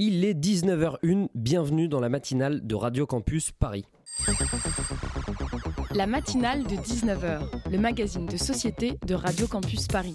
Il est 19h01, bienvenue dans la matinale de Radio Campus Paris. La matinale de 19h, le magazine de société de Radio Campus Paris.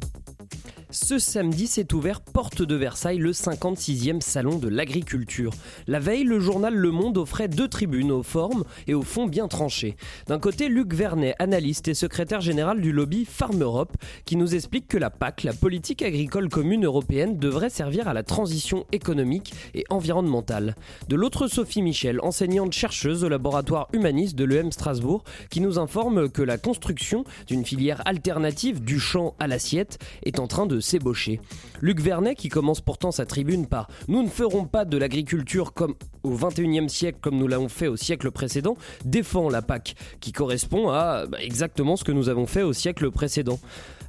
Ce samedi s'est ouvert porte de Versailles le 56e salon de l'agriculture. La veille, le journal Le Monde offrait deux tribunes aux formes et au fond bien tranchées. D'un côté, Luc Vernet, analyste et secrétaire général du lobby Farm Europe, qui nous explique que la PAC, la politique agricole commune européenne, devrait servir à la transition économique et environnementale. De l'autre, Sophie Michel, enseignante chercheuse au laboratoire humaniste de l'EM Strasbourg, qui nous informe que la construction d'une filière alternative du champ à l'assiette est en train de s'ébaucher. Luc Vernet, qui commence pourtant sa tribune par Nous ne ferons pas de l'agriculture comme au 21e siècle comme nous l'avons fait au siècle précédent, défend la PAC, qui correspond à bah, exactement ce que nous avons fait au siècle précédent.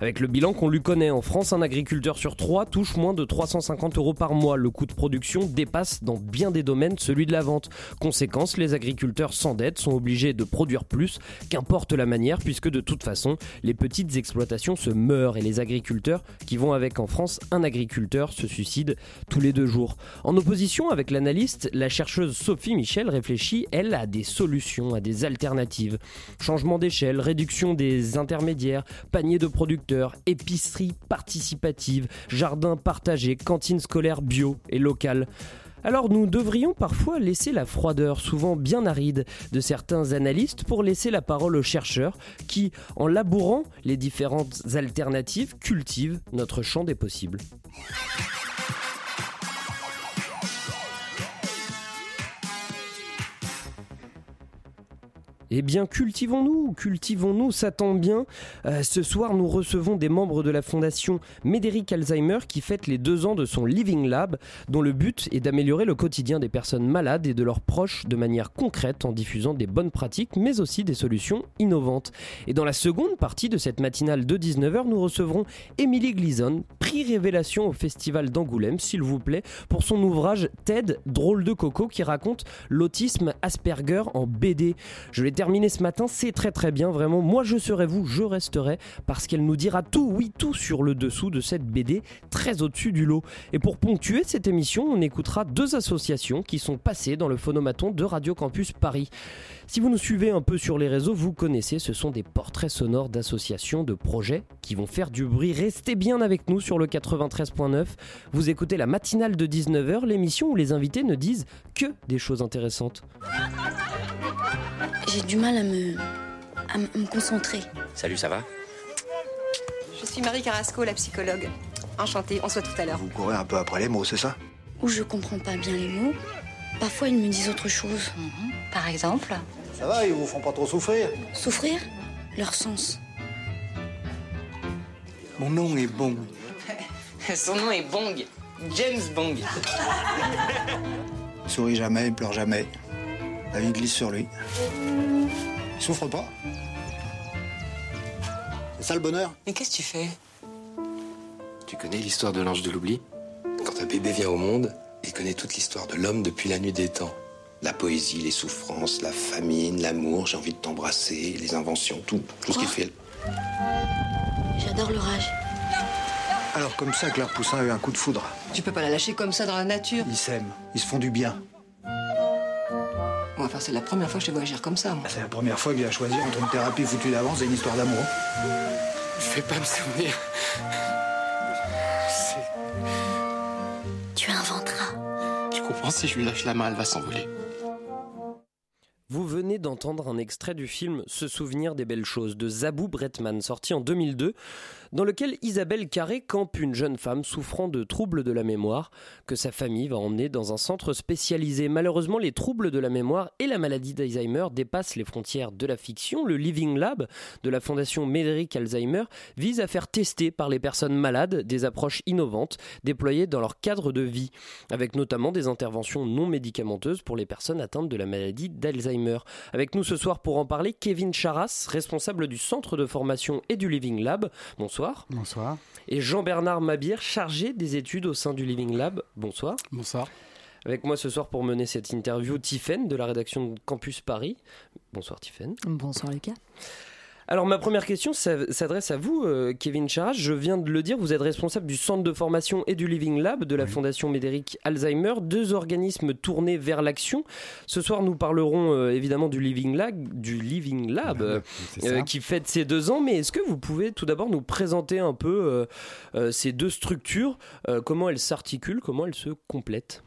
Avec le bilan qu'on lui connaît, en France, un agriculteur sur trois touche moins de 350 euros par mois. Le coût de production dépasse dans bien des domaines celui de la vente. Conséquence, les agriculteurs s'endettent, sont obligés de produire plus, qu'importe la manière, puisque de toute façon, les petites exploitations se meurent et les agriculteurs qui vont avec en France, un agriculteur se suicide tous les deux jours. En opposition avec l'analyste, la chercheuse Sophie Michel réfléchit, elle, à des solutions, à des alternatives. Changement d'échelle, réduction des intermédiaires, panier de producteurs, épicerie participative, jardin partagé, cantine scolaire bio et locale. Alors nous devrions parfois laisser la froideur, souvent bien aride, de certains analystes pour laisser la parole aux chercheurs qui, en labourant les différentes alternatives, cultivent notre champ des possibles. Eh bien, cultivons-nous, cultivons-nous, ça tombe bien. Euh, ce soir, nous recevons des membres de la fondation Médéric Alzheimer qui fête les deux ans de son Living Lab, dont le but est d'améliorer le quotidien des personnes malades et de leurs proches de manière concrète en diffusant des bonnes pratiques, mais aussi des solutions innovantes. Et dans la seconde partie de cette matinale de 19h, nous recevrons Émilie Glison, prix révélation au Festival d'Angoulême, s'il vous plaît, pour son ouvrage TED, drôle de coco, qui raconte l'autisme Asperger en BD. Je l'ai terminé ce matin, c'est très très bien, vraiment. Moi je serai vous, je resterai, parce qu'elle nous dira tout, oui, tout sur le dessous de cette BD, très au-dessus du lot. Et pour ponctuer cette émission, on écoutera deux associations qui sont passées dans le phonomaton de Radio Campus Paris. Si vous nous suivez un peu sur les réseaux, vous connaissez, ce sont des portraits sonores d'associations, de projets qui vont faire du bruit. Restez bien avec nous sur le 93.9. Vous écoutez la matinale de 19h, l'émission où les invités ne disent que des choses intéressantes. J'ai du mal à me, à me concentrer. Salut, ça va? Je suis Marie Carrasco, la psychologue. Enchantée, on se voit tout à l'heure. Vous courez un peu après les mots, c'est ça? Ou je comprends pas bien les mots. Parfois, ils me disent autre chose. Mhm. Par exemple Ça va, ils vous font pas trop souffrir Souffrir Leur sens. Mon nom est Bong. Son nom est Bong. James Bong. Il sourit jamais, il pleure jamais. La vie glisse sur lui. Il souffre pas. C'est ça le bonheur Mais qu'est-ce que tu fais? Tu connais l'histoire de l'ange de l'oubli? Quand un bébé vient au monde, il connaît toute l'histoire de l'homme depuis la nuit des temps. La poésie, les souffrances, la famine, l'amour, j'ai envie de t'embrasser, les inventions, tout, tout ce qui fait. J'adore l'orage. Alors comme ça, Claire Poussin a eu un coup de foudre. Tu peux pas la lâcher comme ça dans la nature. Ils s'aiment, ils se font du bien. Bon, enfin, c'est la première fois que je te vois agir comme ça, moi. C'est la première fois qu'il a choisi entre une thérapie foutue d'avance et une histoire d'amour. Je vais pas me souvenir. Comprends si je lui lâche la main, elle va s'envoler. Vous venez d'entendre un extrait du film Se souvenir des belles choses de Zabou Bretman, sorti en 2002, dans lequel Isabelle Carré campe une jeune femme souffrant de troubles de la mémoire que sa famille va emmener dans un centre spécialisé. Malheureusement, les troubles de la mémoire et la maladie d'Alzheimer dépassent les frontières de la fiction. Le Living Lab de la fondation Médéric Alzheimer vise à faire tester par les personnes malades des approches innovantes déployées dans leur cadre de vie, avec notamment des interventions non médicamenteuses pour les personnes atteintes de la maladie d'Alzheimer. Avec nous ce soir pour en parler, Kevin Charas, responsable du centre de formation et du Living Lab. Bonsoir. Bonsoir. Et Jean-Bernard Mabir, chargé des études au sein du Living Lab. Bonsoir. Bonsoir. Avec moi ce soir pour mener cette interview, Tiffaine de la rédaction de Campus Paris. Bonsoir Tiffaine. Bonsoir Lucas. Alors ma première question s'adresse à vous, euh, Kevin Charas. Je viens de le dire, vous êtes responsable du centre de formation et du Living Lab de la Fondation Médéric Alzheimer, deux organismes tournés vers l'action. Ce soir, nous parlerons euh, évidemment du Living Lab, du Living Lab euh, qui fête ses deux ans. Mais est-ce que vous pouvez tout d'abord nous présenter un peu ces deux structures, comment elles s'articulent, comment elles se complètent?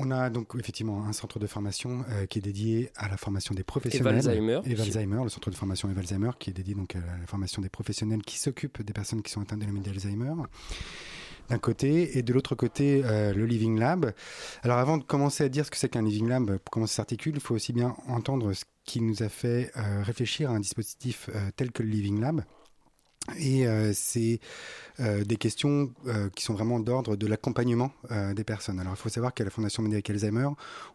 On a donc effectivement un centre de formation euh, qui est dédié à la formation des professionnels. Et Alzheimer. le centre de formation Eva Alzheimer, qui est dédié donc à la formation des professionnels qui s'occupent des personnes qui sont atteintes de la maladie d'Alzheimer d'un côté, et de l'autre côté, euh, le Living Lab. Alors avant de commencer à dire ce que c'est qu'un Living Lab, comment ça s'articule, il faut aussi bien entendre ce qui nous a fait euh, réfléchir à un dispositif tel que le Living Lab. Et euh, c'est euh, des questions euh, qui sont vraiment d'ordre de l'accompagnement des personnes. Alors il faut savoir qu'à la Fondation Médéric Alzheimer,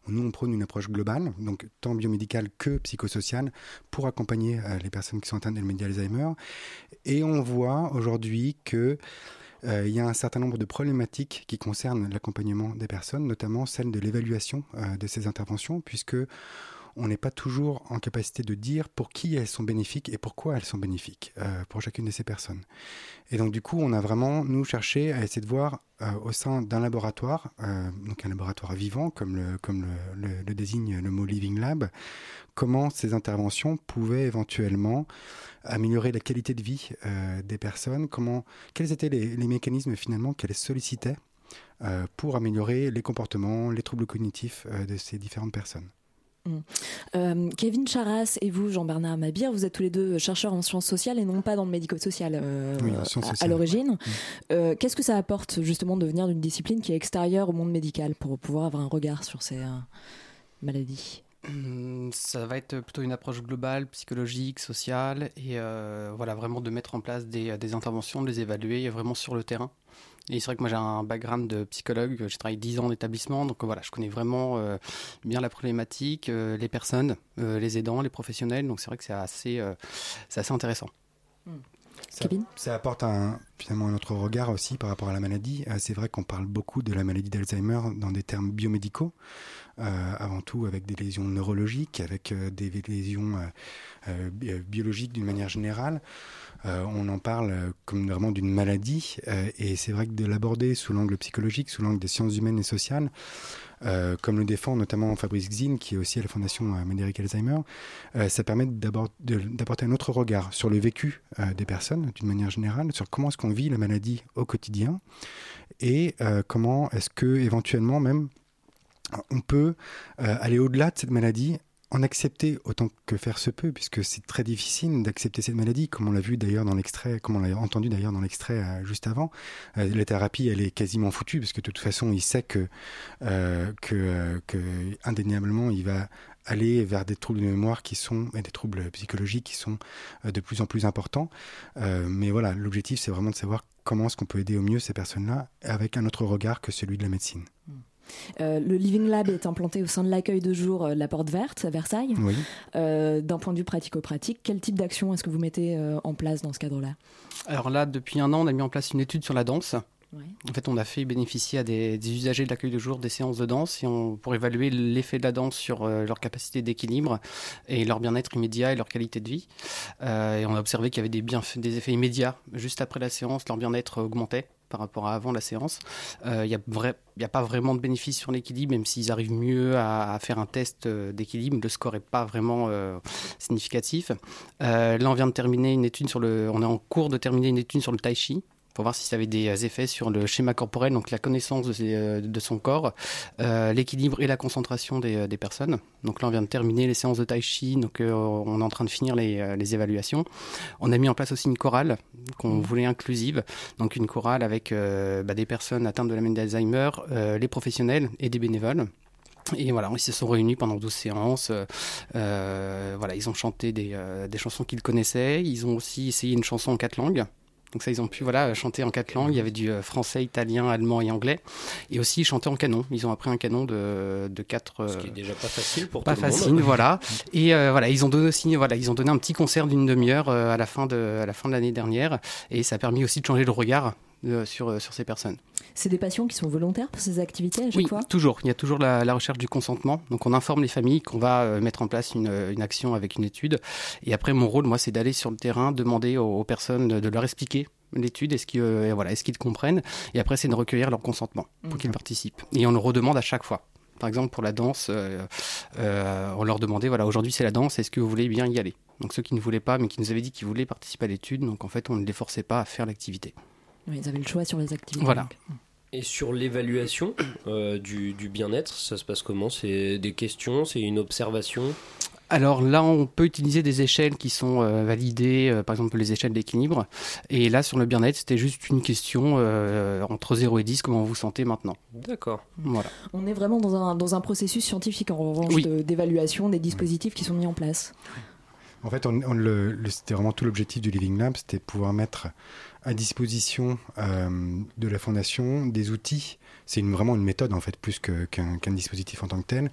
nous on prône une approche globale, donc tant biomédicale que psychosociale, pour accompagner les personnes qui sont atteintes de la maladie Alzheimer. Et on voit aujourd'hui que il y a un certain nombre de problématiques qui concernent l'accompagnement des personnes, notamment celle de l'évaluation de ces interventions, puisque on n'est pas toujours en capacité de dire pour qui elles sont bénéfiques et pourquoi elles sont bénéfiques euh, pour chacune de ces personnes. Et donc du coup, on a vraiment, nous, cherché à essayer de voir euh, au sein d'un laboratoire, euh, donc un laboratoire vivant, comme, le, désigne le mot Living Lab, comment ces interventions pouvaient éventuellement améliorer la qualité de vie des personnes, comment, quels étaient les, les mécanismes finalement qu'elles sollicitaient pour améliorer les comportements, les troubles cognitifs de ces différentes personnes. Mm. Euh, Kevin Charas et vous, Jean-Bernard Mabir, vous êtes tous les deux chercheurs en sciences sociales et non pas dans le médico-social euh, à, l'origine. Mm. Euh, qu'est-ce que ça apporte justement de venir d'une discipline qui est extérieure au monde médical pour pouvoir avoir un regard sur ces maladies? Ça va être plutôt une approche globale, psychologique, sociale, et voilà, vraiment de mettre en place des, des interventions, de les évaluer vraiment sur le terrain. Et c'est vrai que moi j'ai un background de psychologue, j'ai travaillé 10 ans en établissement, donc voilà, je connais vraiment euh, bien la problématique, euh, les personnes, euh, les aidants, les professionnels, donc c'est vrai que c'est assez, c'est assez intéressant. Hmm. Ça, ça, apporte un, finalement un autre regard aussi par rapport à la maladie. c'est vrai qu'on parle beaucoup de la maladie d'Alzheimer dans des termes biomédicaux, avant tout avec des lésions neurologiques, avec des lésions biologiques d'une manière générale. Euh, on en parle euh, comme vraiment d'une maladie, euh, et c'est vrai que de l'aborder sous l'angle psychologique, sous l'angle des sciences humaines et sociales, comme le défend notamment Fabrice Xin, qui est aussi à la Fondation Médéric Alzheimer, ça permet d'apporter un autre regard sur le vécu des personnes, d'une manière générale, sur comment est-ce qu'on vit la maladie au quotidien, et comment est-ce que éventuellement même on peut aller au-delà de cette maladie en accepter autant que faire se peut, puisque c'est très difficile d'accepter cette maladie, comme on l'a vu d'ailleurs dans l'extrait, comme on l'a entendu d'ailleurs dans l'extrait euh, juste avant. Euh, la thérapie, elle est quasiment foutue, parce que de toute façon, il sait que, euh, que, que indéniablement, il va aller vers des troubles de mémoire qui sont et des troubles psychologiques qui sont de plus en plus importants. mais voilà, l'objectif, c'est vraiment de savoir comment est-ce qu'on peut aider au mieux ces personnes-là avec un autre regard que celui de la médecine. Mmh. Euh, le Living Lab est implanté au sein de l'accueil de jour euh, La Porte Verte à Versailles. Euh, d'un point de vue pratico-pratique, quel type d'action est-ce que vous mettez en place dans ce cadre-là? Alors là, depuis un an, on a mis en place une étude sur la danse. En fait, on a fait bénéficier à des, usagers de l'accueil de jour des séances de danse et on, pour évaluer l'effet de la danse sur leur capacité d'équilibre et leur bien-être immédiat et leur qualité de vie. et on a observé qu'il y avait des, des effets immédiats. Juste après la séance, leur bien-être augmentait par rapport à avant la séance. Il euh, n'y a, pas vraiment de bénéfice sur l'équilibre, même s'ils arrivent mieux à, faire un test euh, d'équilibre, le score n'est pas vraiment euh, significatif. là, on vient de terminer une étude sur le, on est en cours de terminer une étude sur le tai chi pour voir si ça avait des euh, effets sur le schéma corporel, donc la connaissance de, euh, son corps, euh, l'équilibre et la concentration des, personnes. Donc là, on vient de terminer les séances de tai chi, donc on est en train de finir les, évaluations. On a mis en place aussi une chorale qu'on mmh. voulait inclusive, donc une chorale avec bah, des personnes atteintes de la maladie d'Alzheimer, les professionnels et des bénévoles. Et voilà, ils se sont réunis pendant 12 séances. voilà, ils ont chanté des, des chansons qu'ils connaissaient. Ils ont aussi essayé une chanson en quatre langues Donc ça, ils ont pu voilà chanter en quatre langues. Il y avait du français, italien, allemand et anglais. Et aussi chanter en canon. Ils ont appris un canon de, de quatre. Ce qui est déjà pas facile pour pas tout facile, le monde. voilà. Et voilà, ils ont donné aussi, voilà, ils ont donné un petit concert d'une demi-heure à la fin de, à la fin de l'année dernière. Et ça a permis aussi de changer le regard sur, sur ces personnes. C'est des patients qui sont volontaires pour ces activités à chaque oui, fois toujours. Il y a toujours la, la, recherche du consentement. Donc on informe les familles qu'on va euh, mettre en place une, une, action avec une étude. Et après, mon rôle, moi, c'est d'aller sur le terrain, demander aux, aux personnes de, de, leur expliquer l'étude, est-ce qu'ils euh, voilà, est qu'ils comprennent. Et après, c'est de recueillir leur consentement pour mmh. qu'ils participent. Et on le redemande à chaque fois. Par exemple, pour la danse, euh, euh, on leur demandait, voilà, aujourd'hui c'est la danse, est-ce que vous voulez bien y aller? Donc ceux qui ne voulaient pas, mais qui nous avaient dit qu'ils voulaient participer à l'étude, donc en fait, on ne les forçait pas à faire l'activité. Oui, ils avaient le choix sur les activités. Voilà. Donc. Et sur l'évaluation euh, du, du bien-être, ça se passe comment? C'est des questions, c'est une observation? Alors là, on peut utiliser des échelles qui sont euh, validées, euh, par exemple les échelles d'équilibre. Et là, sur le bien-être, c'était juste une question euh, entre 0 et 10, comment vous vous sentez maintenant D'accord. Voilà. On est vraiment dans un, dans un processus scientifique, en revanche, Oui. de- d'évaluation des dispositifs qui sont mis en place. En fait, on, c'était vraiment tout l'objectif du Living Lab, c'était pouvoir mettre à disposition euh, de la fondation des outils. C'est vraiment une méthode en fait, plus qu'un dispositif en tant que tel.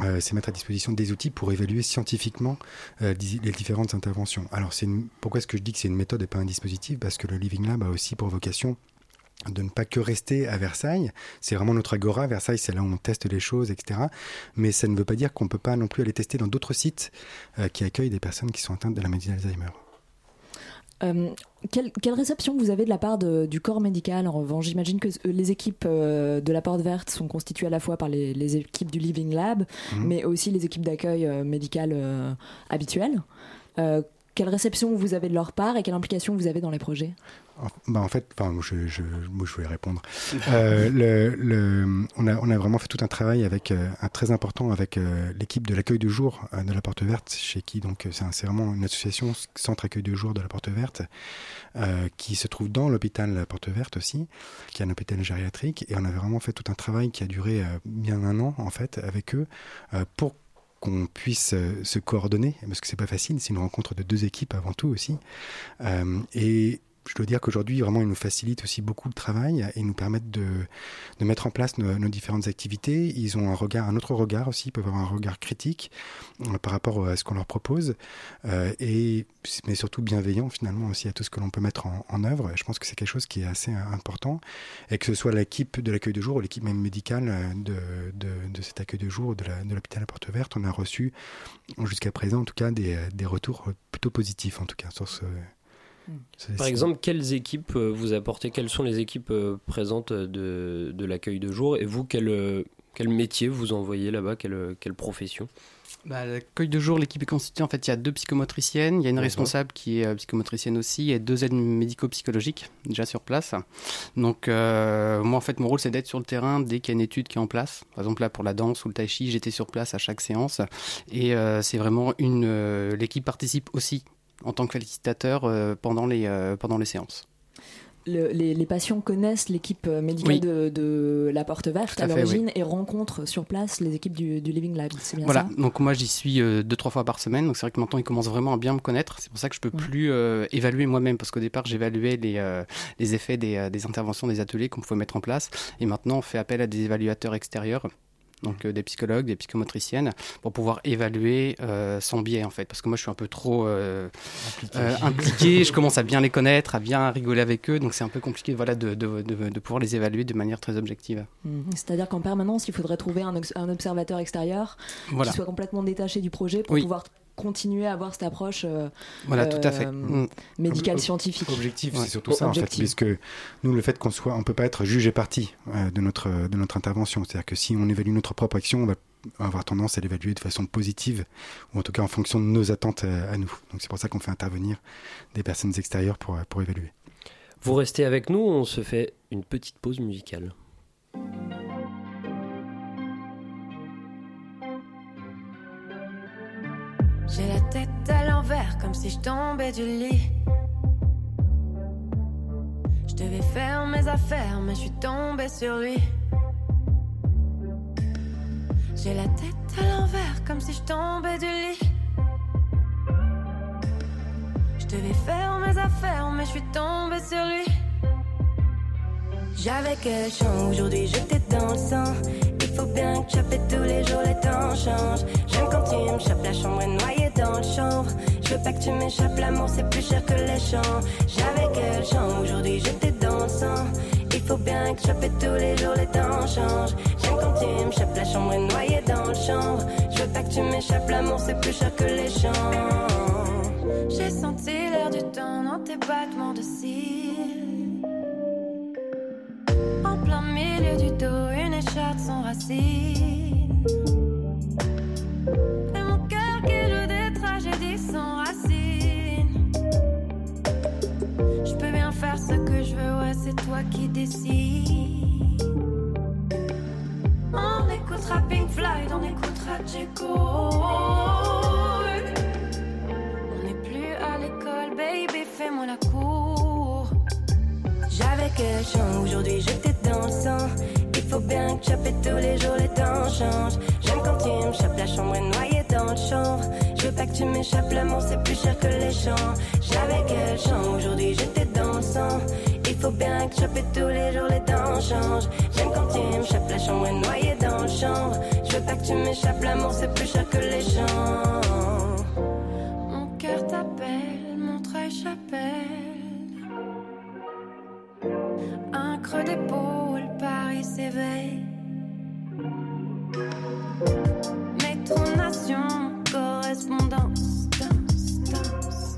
Euh, c'est mettre à disposition des outils pour évaluer scientifiquement euh, les différentes interventions. Alors, pourquoi est-ce que je dis que c'est une méthode et pas un dispositif? Parce que le Living Lab a aussi pour vocation de ne pas que rester à Versailles. C'est vraiment notre agora. Versailles, c'est là où on teste les choses, etc. Mais ça ne veut pas dire qu'on ne peut pas non plus aller tester dans d'autres sites euh, qui accueillent des personnes qui sont atteintes de la maladie d'Alzheimer. Euh, quelle, quelle réception vous avez de la part de- du corps médical En revanche, j'imagine que euh, les équipes euh, de la Porte Verte sont constituées à la fois par les, les équipes du Living Lab, Mhm. mais aussi les équipes d'accueil médical habituelles. Quelle réception vous avez de leur part et quelle implication vous avez dans les projets? En, bah, en fait, enfin, je, je, moi, je vais répondre. Euh, on, a, vraiment fait tout un travail avec euh, un très important avec euh, l'équipe de l'accueil de jour de la Porte Verte, chez qui donc c'est vraiment une association centre accueil de jour de la Porte Verte, qui se trouve dans l'hôpital La Porte Verte aussi, qui est un hôpital gériatrique, et on avait vraiment fait tout un travail qui a duré bien un an en fait avec eux pour qu'on puisse euh, se coordonner, parce que c'est pas facile, c'est une rencontre de deux équipes avant tout aussi. Euh, et je dois dire qu'aujourd'hui, vraiment, ils nous facilitent aussi beaucoup le travail et nous permettent de, de mettre en place nos, nos différentes activités. Ils ont un regard, un autre regard aussi, ils peuvent avoir un regard critique euh, par rapport à ce qu'on leur propose, euh, et, mais surtout bienveillant finalement aussi à tout ce que l'on peut mettre en, en œuvre. Je pense que c'est quelque chose qui est assez euh, important, et que ce soit l'équipe de l'accueil de jour ou l'équipe même médicale euh, de, de, de cet accueil de jour de l'hôpital à Porte Verte, on a reçu jusqu'à présent en tout cas des, des retours plutôt positifs en tout cas sur ce. Par exemple, quelles équipes euh, vous apportez Quelles sont les équipes euh, présentes de, de l'accueil de jour? Et vous, quel, euh, quel métier vous envoyez là-bas? Quelle, euh, quelle profession? Bah, L'accueil de jour, l'équipe est constituée. En fait, il y a deux psychomotriciennes, il y a une responsable qui est euh, psychomotricienne aussi, et deux aides médico-psychologiques déjà sur place. Donc, euh, moi, en fait, mon rôle, c'est d'être sur le terrain dès qu'il y a une étude qui est en place. Par exemple, là, pour la danse ou le tai chi, j'étais sur place à chaque séance. Et euh, c'est vraiment une. euh, l'équipe participe aussi en tant que facilitateur euh, pendant, les, euh, pendant les séances. Le- les, les patients connaissent l'équipe euh, médicale Oui. de, de la Porte Verte à à l'origine et rencontrent sur place les équipes du, du Living Lab. C'est bien Voilà, ça? Donc moi j'y suis euh, deux trois fois par semaine, donc c'est vrai que maintenant ils commencent vraiment à bien me connaître. C'est pour ça que je peux plus euh, évaluer moi-même parce qu'au départ j'évaluais les, euh, les effets des, des interventions, des ateliers qu'on pouvait mettre en place, et maintenant on fait appel à des évaluateurs extérieurs. Donc euh, des psychologues, des psychomotriciennes, pour pouvoir évaluer euh, sans biais en fait. Parce que moi je suis un peu trop euh, impliqué, je commence à bien les connaître, à bien rigoler avec eux, donc c'est un peu compliqué voilà, de, de, de, de pouvoir les évaluer de manière très objective. Mhm. C'est-à-dire qu'en permanence, il faudrait trouver un, observateur extérieur Voilà. qui soit complètement détaché du projet pour Oui. pouvoir continuer à avoir cette approche euh, Voilà, tout à fait. euh, Mm. médicale scientifique. Objectif, Ouais. c'est surtout ça en fait, Objectif. puisque nous le fait qu'on soit, on peut pas être juge et partie euh, de notre de notre intervention. C'est-à-dire que si on évalue notre propre action, on va avoir tendance à l'évaluer de façon positive, ou en tout cas en fonction de nos attentes à nous. Donc c'est pour ça qu'on fait intervenir des personnes extérieures pour, pour évaluer. Vous restez avec nous, on se fait une petite pause musicale. J'ai la tête à l'envers comme si je tombais du lit. Je devais faire mes affaires, mais je suis tombée sur lui. J'ai la tête à l'envers comme si je tombais du lit. Je devais faire mes affaires, mais je suis tombée sur lui. J'avais que chant, aujourd'hui j'étais dans le sang. Il faut bien que chaper tous les jours, les temps changent. J'aime quand tu me chapes, la chambre est noyée dans le chanvre. Je veux pas que tu m'échappes, l'amour c'est plus cher que les champs. J'avais que chant, aujourd'hui j'étais dans le sang. Il faut bien que chaper tous les jours, les temps changent. J'aime quand tu me chapes, la chambre est noyée dans le chanvre. Je veux pas que tu m'échappes, l'amour c'est plus cher que les champs. Et mon cœur qui joue des tragédies sans racines. Je peux bien faire ce que je veux, ouais, c'est toi qui décides. On écoutera Pink Floyd, on écoutera Djeko. On n'est plus à l'école, baby, fais-moi la cour. J'avais que chant, aujourd'hui j'étais dans le sang. Il faut bien que chaper tous les jours, les temps changent. J'aime quand tu me chapes, la chambre est noyée dans le chanvre. Je veux pas que tu m'échappes, l'amour c'est plus cher que les champs. J'avais que chant, aujourd'hui j'étais dans le sang. Il faut bien que chaper tous les jours, les temps changent. J'aime quand tu me chapes, la chambre est noyée dans le chanvre. Je veux pas que tu m'échappes, l'amour c'est plus cher que les champs. Mon cœur t'appelle, mon treuil chapelle. Un creux d'épaule, s'éveille. Métronation, correspondance, danse, danse.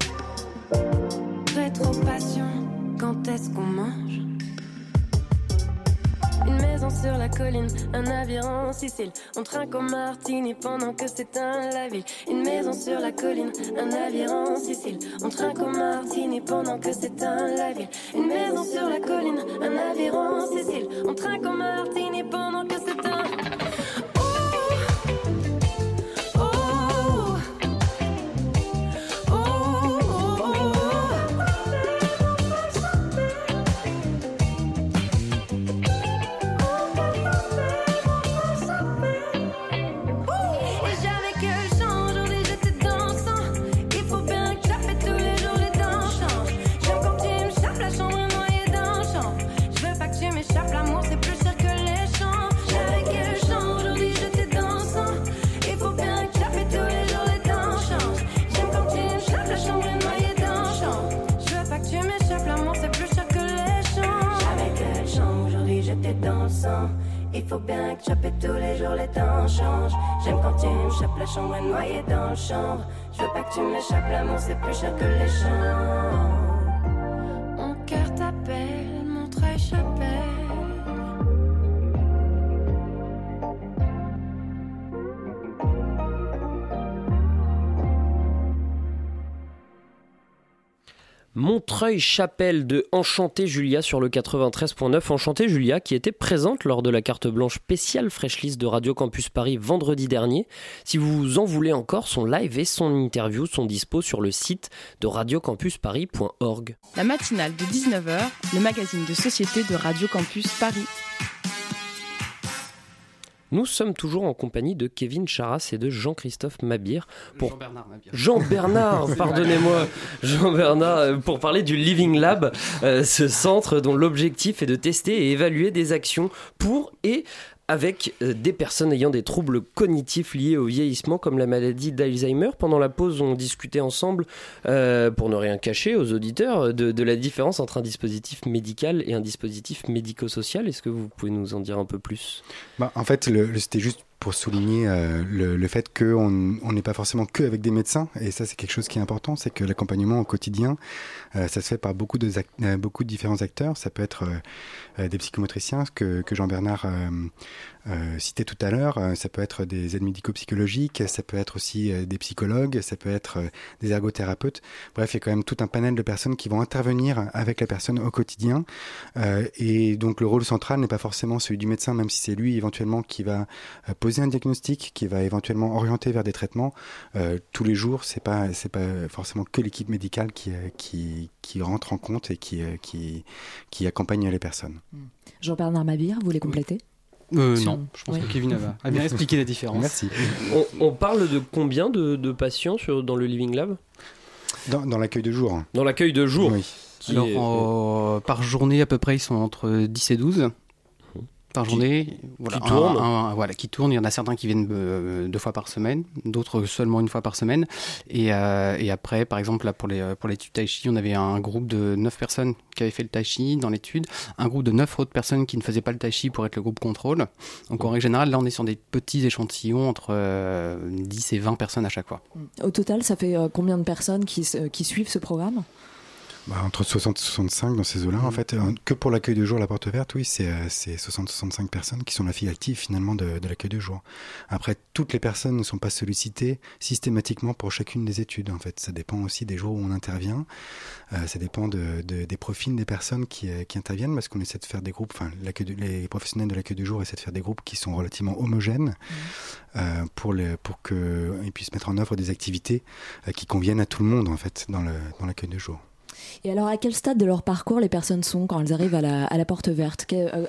Rétro-passion, quand est-ce qu'on mange? Sur la colline, un navire en Sicile. On trinque au martini pendant que s'éteint la ville. Une maison sur la colline, un navire en Sicile. On trinque au martini pendant que s'éteint la ville. Une maison sur la colline, un navire en Sicile. On trinque au martini pendant que Il faut bien que j'appelle tous les jours, les temps changent. J'aime quand tu me chapes, la chambre est noyée dans le chanvre. Je veux pas que tu m'échappes, l'amour c'est plus cher que les champs. Montreuil-Chapelle de Enchanté Julia sur le 93.9. Enchanté Julia qui était présente lors de la carte blanche spéciale Freshlist de Radio Campus Paris vendredi dernier. Si vous en voulez encore, son live et son interview sont dispo sur le site de radiocampusparis.org. La matinale de 19h, le magazine de société de Radio Campus Paris. Nous sommes toujours en compagnie de Kevin Charas et de Jean-Christophe Mabir. Pour... Jean-Bernard Mabir. Jean-Bernard, pardonnez-moi. Jean-Bernard, pour parler du Living Lab, euh, ce centre dont l'objectif est de tester et évaluer des actions pour et avec des personnes ayant des troubles cognitifs liés au vieillissement comme la maladie d'Alzheimer. Pendant la pause, on discutait ensemble, euh, pour ne rien cacher aux auditeurs, de, la différence entre un dispositif médical et un dispositif médico-social. Est-ce que vous pouvez nous en dire un peu plus? Bah, En fait, c'était juste pour souligner euh, le, le, fait qu'on n'est pas forcément que avec des médecins, et ça c'est quelque chose qui est important, c'est que l'accompagnement au quotidien, euh, ça se fait par beaucoup de, euh, beaucoup de différents acteurs. Ça peut être euh, des psychomotriciens que, que Jean-Bernard euh, citait tout à l'heure, ça peut être des aides médico-psychologiques, ça peut être aussi des psychologues, ça peut être des ergothérapeutes. Bref, il y a quand même tout un panel de personnes qui vont intervenir avec la personne au quotidien. et donc le rôle central n'est pas forcément celui du médecin, même si c'est lui éventuellement qui va poser un diagnostic, qui va éventuellement orienter vers des traitements. Euh, tous les jours, c'est pas c'est pas forcément que l'équipe médicale qui, qui qui rentre en compte et qui qui qui accompagne les personnes. Jean-Bernard Mabir, vous voulez compléter? Euh, non, je pense oui. que Kevin a, a bien expliqué la différence. Merci. On, on, parle de combien de, de patients sur, dans le Living Lab? Dans, l'accueil de jour. Dans l'accueil de jour. Oui. Alors, par journée, à peu près, ils sont entre 10 et 12 par journée. Voilà, qui tournent. voilà, qui tournent. Il y en a certains qui viennent euh, deux fois par semaine, d'autres seulement une fois par semaine. Et, euh, et après, par exemple, là, pour, les, pour l'étude Tai Chi, on avait un groupe de neuf personnes qui avaient fait le Tai Chi dans l'étude, un groupe de neuf autres personnes qui ne faisaient pas le Tai Chi pour être le groupe contrôle. Donc en règle générale, là, on est sur des petits échantillons entre 10 euh, et 20 personnes à chaque fois. Au total, ça fait combien de personnes qui, qui suivent ce programme? Bah, entre 60 et 65 dans ces eaux-là, en mm. fait. Euh, que pour l'accueil de jour, la porte verte, oui, c'est 60-65 euh, personnes qui sont la fille active finalement de, l'accueil de jour. Après, toutes les personnes ne sont pas sollicitées systématiquement pour chacune des études, en fait. Ça dépend aussi des jours où on intervient. Euh, ça dépend de, des profils des personnes qui, qui interviennent parce qu'on essaie de faire des groupes, enfin, les professionnels de l'accueil de jour essaient de faire des groupes qui sont relativement homogènes mm. pour, les, pour qu'ils puissent mettre en œuvre des activités qui conviennent à tout le monde, en fait, dans l'accueil dans de jour. Et alors, à quel stade de leur parcours les personnes sont quand elles arrivent à la, porte verte? Euh,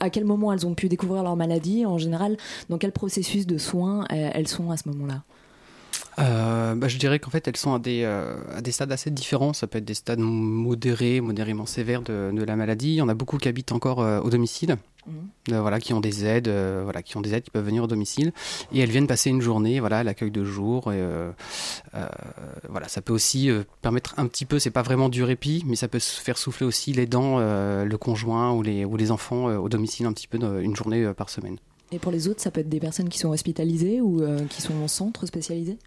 à, quel moment elles ont pu découvrir leur maladie En général, dans quel processus de soins euh, elles sont à ce moment-là? Euh, bah, je dirais qu'en fait, elles sont à des, à des stades assez différents. Ça peut être des stades modérés, modérément sévères de, de la maladie. Il y en a beaucoup qui habitent encore au domicile. Euh, voilà, qui ont des aides, euh, voilà, qui ont des aides, qui peuvent venir au domicile, et elles viennent passer une journée, voilà, à l'accueil de jour. Et, euh, voilà, ça peut aussi permettre un petit peu, c'est pas vraiment du répit, mais ça peut faire souffler aussi les dents, le conjoint ou les, ou les enfants au domicile un petit peu une journée par semaine. Et pour les autres, ça peut être des personnes qui sont hospitalisées ou qui sont en centre spécialisé?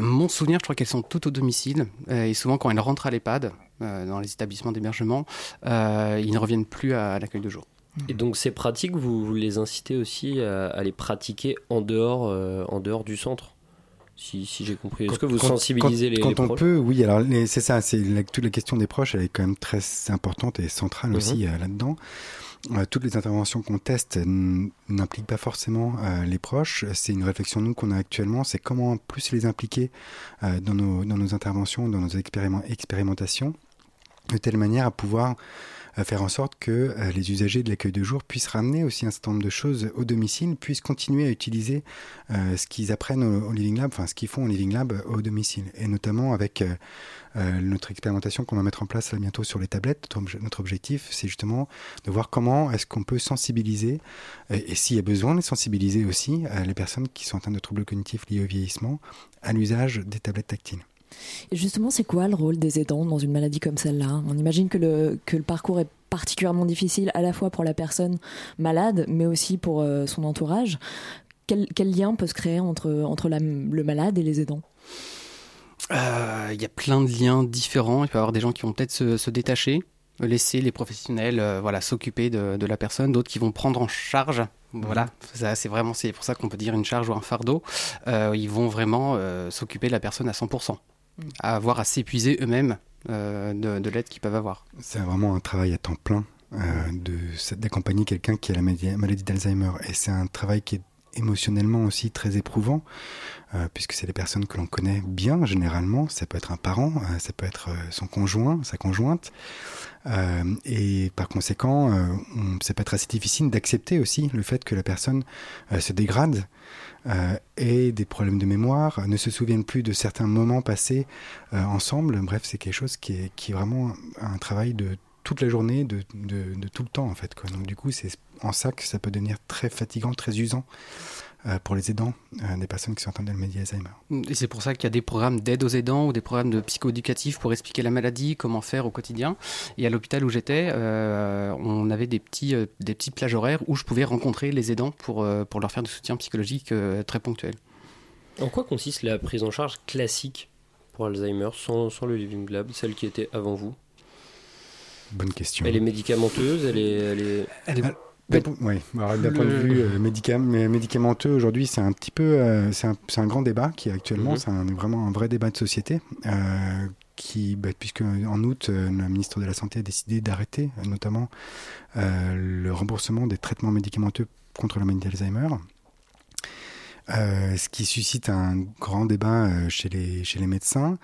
Mon souvenir, je crois qu'elles sont toutes au domicile. et souvent, quand elles rentrent à l'EHPAD, dans les établissements d'hébergement, ils ne reviennent plus à l'accueil de jour. Et donc ces pratiques, vous, les incitez aussi à, les pratiquer en dehors, euh, en dehors du centre? Si, si j'ai compris. Est-ce que vous sensibilisez les, quand on peut, oui. Alors c'est ça, c'est toute la question des proches, elle est quand même très importante et centrale aussi mhm. euh, là-dedans. Euh, toutes les interventions qu'on teste n'impliquent pas forcément les proches. C'est une réflexion nous qu'on a actuellement, c'est comment plus les impliquer dans, nos, dans nos interventions, dans nos expérimentations, de telle manière à pouvoir faire en sorte que euh, les usagers de l'accueil de jour puissent ramener aussi un certain nombre de choses au domicile, puissent continuer à utiliser euh, ce qu'ils apprennent au, Living Lab, enfin ce qu'ils font au Living Lab au domicile. Et notamment avec euh, notre expérimentation qu'on va mettre en place là bientôt sur les tablettes. Notre, objectif, c'est justement de voir comment est-ce qu'on peut sensibiliser, et, s'il y a besoin de sensibiliser aussi les personnes qui sont atteintes de troubles cognitifs liés au vieillissement à l'usage des tablettes tactiles. Et justement, c'est quoi le rôle des aidants dans une maladie comme celle-là? On imagine que le, que le parcours est particulièrement difficile à la fois pour la personne malade, mais aussi pour euh, son entourage. Quel, quel, lien peut se créer entre, entre le malade et les aidants? Euh, Il y a plein de liens différents. Il peut y avoir des gens qui vont peut-être se, se détacher, laisser les professionnels euh, voilà, s'occuper de, de, la personne, d'autres qui vont prendre en charge. Voilà, c'est vraiment c'est pour ça qu'on peut dire une charge ou un fardeau. ils vont vraiment s'occuper de la personne à 100% à avoir à s'épuiser eux-mêmes euh, de, l'aide qu'ils peuvent avoir. C'est vraiment un travail à temps plein euh, d'accompagner quelqu'un qui a la maladie, d'Alzheimer. Et c'est un travail qui est émotionnellement aussi très éprouvant, euh, puisque c'est des personnes que l'on connaît bien généralement. Ça peut être un parent, ça peut être son conjoint, sa conjointe. et par conséquent, peut être assez difficile d'accepter aussi le fait que la personne se dégrade euh, et des problèmes de mémoire, ne se souviennent plus de certains moments passés euh, ensemble. Bref, c'est quelque chose qui est, qui est vraiment un travail de toute la journée, de, de, de tout le temps en fait. Quoi. Donc du coup, c'est en ça que ça peut devenir très fatigant, très usant. Euh, pour les aidants euh, des personnes qui sont atteintes de la maladie Alzheimer. Et c'est pour ça qu'il y a des programmes d'aide aux aidants ou des programmes de psychoéducatifs pour expliquer la maladie, comment faire au quotidien. Et à l'hôpital où j'étais, euh, on avait des petits, des petits plages horaires où je pouvais rencontrer les aidants pour, pour leur faire du soutien psychologique très ponctuel. En quoi consiste la prise en charge classique pour Alzheimer sans, sans le Living Lab, celle qui était avant vous? Bonne question. Elle est médicamenteuse, elle est... Elle est... Elle est... Oui, d'un point de vue euh, médicamenteux, aujourd'hui, c'est un petit peu, euh, c'est un, grand débat qui actuellement, mhm. c'est vraiment un vrai débat de société. Euh, qui, bah, puisque en août, le ministre de la Santé a décidé d'arrêter notamment le remboursement des traitements médicamenteux contre la maladie d'Alzheimer. ce qui suscite un grand débat chez, les, chez les médecins.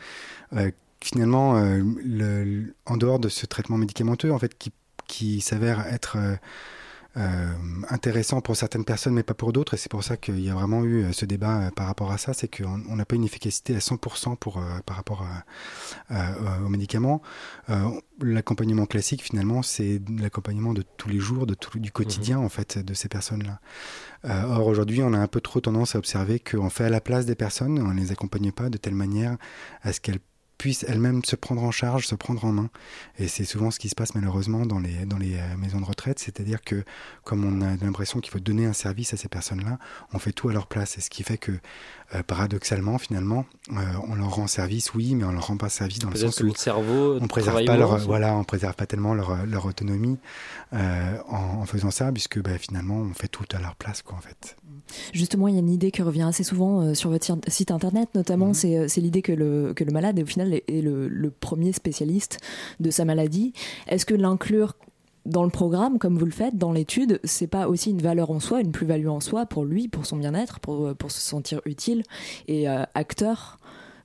Finalement, le, en dehors de ce traitement médicamenteux, en fait, qui, qui s'avère être intéressant pour certaines personnes, mais pas pour d'autres. Et c'est pour ça qu'il y a vraiment eu ce débat par rapport à ça, c'est qu'on n'a pas une efficacité à 100% pour, par rapport aux médicaments. L'accompagnement classique, finalement, c'est l'accompagnement de tous les jours, de tout, du quotidien, en fait, de ces personnes-là. or, aujourd'hui, on a un peu trop tendance à observer qu'on fait à la place des personnes, on ne les accompagne pas de telle manière à ce qu'elles puissent elles-mêmes se prendre en charge, se prendre en main. Et c'est souvent ce qui se passe malheureusement dans les, dans les euh, maisons de retraite, c'est-à-dire que comme on a l'impression qu'il faut donner un service à ces personnes-là, on fait tout à leur place. Et ce qui fait que euh, paradoxalement, finalement, euh, on leur rend service, oui, mais on leur rend pas service dans le sens où le cerveau on préserve pas leur, voilà, on préserve pas tellement leur, leur autonomie en, faisant ça, puisque bah, finalement, on fait tout à leur place, quoi, en fait. Justement, il y a une idée qui revient assez souvent sur votre site internet, notamment, mhm. c'est l'idée que le, que le malade, au final, est le, le premier spécialiste de sa maladie. Est-ce que l'inclure dans le programme, comme vous le faites, dans l'étude, c'est pas aussi une valeur en soi, une plus-value en soi pour lui, pour son bien-être, pour, pour se sentir utile et euh, acteur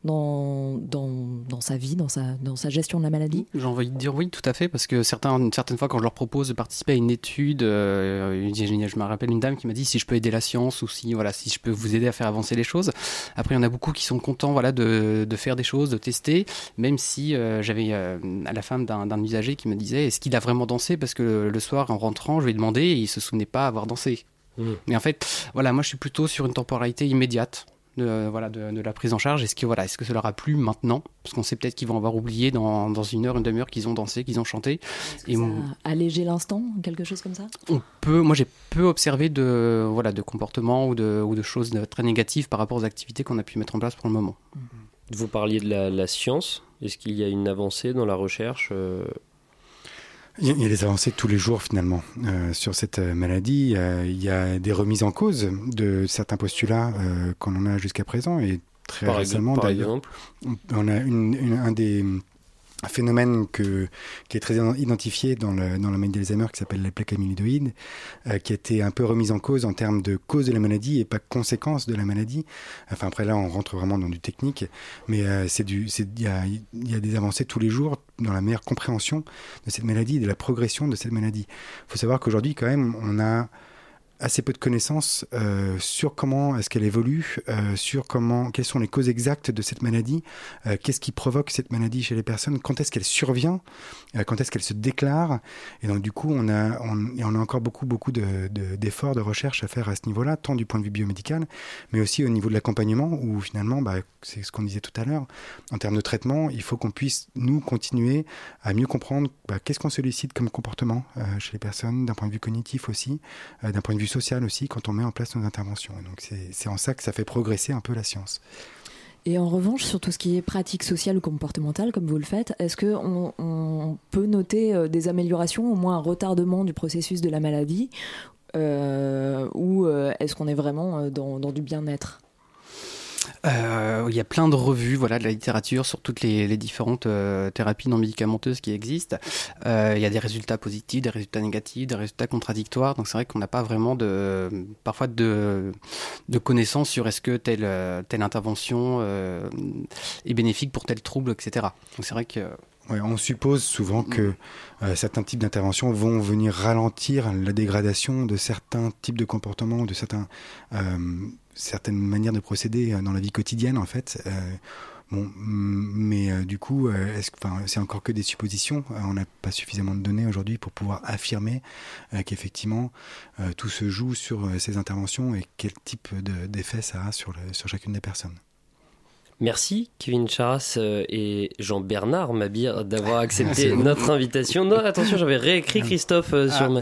dans, dans, dans, sa vie, dans sa, dans sa gestion de la maladie J'ai envie de dire oui, tout à fait, parce que certains, certaines fois, quand je leur propose de participer à une étude, euh, je me rappelle une dame qui m'a dit si je peux aider la science ou si, voilà, si je peux vous aider à faire avancer les choses. Après, il y en a beaucoup qui sont contents voilà, de, de faire des choses, de tester, même si euh, j'avais euh, à la femme d'un usager qui me disait est-ce qu'il a vraiment dansé? Parce que le, soir, en rentrant, je lui ai demandé et il se souvenait pas avoir dansé. Mmh. Mais en fait, voilà, moi je suis plutôt sur une temporalité immédiate de, voilà, de, la prise en charge Est-ce que, voilà, est-ce que ça leur a plu maintenant? Parce qu'on sait peut-être qu'ils vont avoir oublié dans, dans une heure, une demi-heure qu'ils ont dansé, qu'ils ont chanté. Et ça alléger l'instant, quelque chose comme ça? On peut, moi j'ai peu observé de, voilà, de comportements ou de, ou de choses très négatives par rapport aux activités qu'on a pu mettre en place pour le moment. Vous parliez de la, science. Est-ce qu'il y a une avancée dans la recherche euh, il y a des avancées tous les jours finalement euh, sur cette euh, maladie. Euh, il y a des remises en cause de certains postulats qu'on en a jusqu'à présent et très récemment d'ailleurs. On a une, un des un phénomène que, qui est très identifié dans, le, dans la maladie d'Alzheimer qui s'appelle la plaque amyloïdoïde, euh, qui a été un peu remise en cause en termes de cause de la maladie et pas conséquence de la maladie. Enfin après là on rentre vraiment dans du technique, mais euh, c'est du, il y a, y a des avancées tous les jours dans la meilleure compréhension de cette maladie, de la progression de cette maladie. Il faut savoir qu'aujourd'hui quand même on a assez peu de connaissances euh, sur comment est-ce qu'elle évolue, euh, sur comment, quelles sont les causes exactes de cette maladie, euh, qu'est-ce qui provoque cette maladie chez les personnes, quand est-ce qu'elle survient, quand est-ce qu'elle se déclare. Et donc du coup, on a, on, on a encore beaucoup, beaucoup d'efforts, de, de, recherche à faire à ce niveau-là, tant du point de vue biomédical, mais aussi au niveau de l'accompagnement, où finalement, bah, c'est ce qu'on disait tout à l'heure, en termes de traitement, il faut qu'on puisse, nous, continuer à mieux comprendre bah, qu'est-ce qu'on sollicite comme comportement chez les personnes, d'un point de vue cognitif aussi, d'un point de vue social aussi quand on met en place nos interventions. donc c'est en ça que ça fait progresser un peu la science. Et en revanche, sur tout ce qui est pratique sociale ou comportementale, comme vous le faites, est-ce qu'on on peut noter euh, des améliorations, au moins un retardement du processus de la maladie, euh, ou euh, est-ce qu'on est vraiment dans, dans du bien-être? Euh, il y a plein de revues, voilà, de la littérature sur toutes les, différentes euh, thérapies non médicamenteuses qui existent. Euh, il y a des résultats positifs, des résultats négatifs, des résultats contradictoires. Donc c'est vrai qu'on n'a pas vraiment de, parfois de, de connaissances sur est-ce que telle, telle intervention est bénéfique pour tel trouble, etc. Donc c'est vrai que on suppose souvent que certains types d'interventions vont venir ralentir la dégradation de certains types de comportements, de certains certaines manières de procéder euh, dans la vie quotidienne en fait. Euh, bon, mais euh, du coup, c'est encore que des suppositions. on n'a pas suffisamment de données aujourd'hui pour pouvoir affirmer qu'effectivement tout se joue sur ces interventions et quel type d'effet ça a sur chacune des personnes. Merci Kevin Charas euh, et Jean-Bernard Mabir d'avoir accepté notre invitation. Non, attention, j'avais réécrit Christophe euh, sur ma...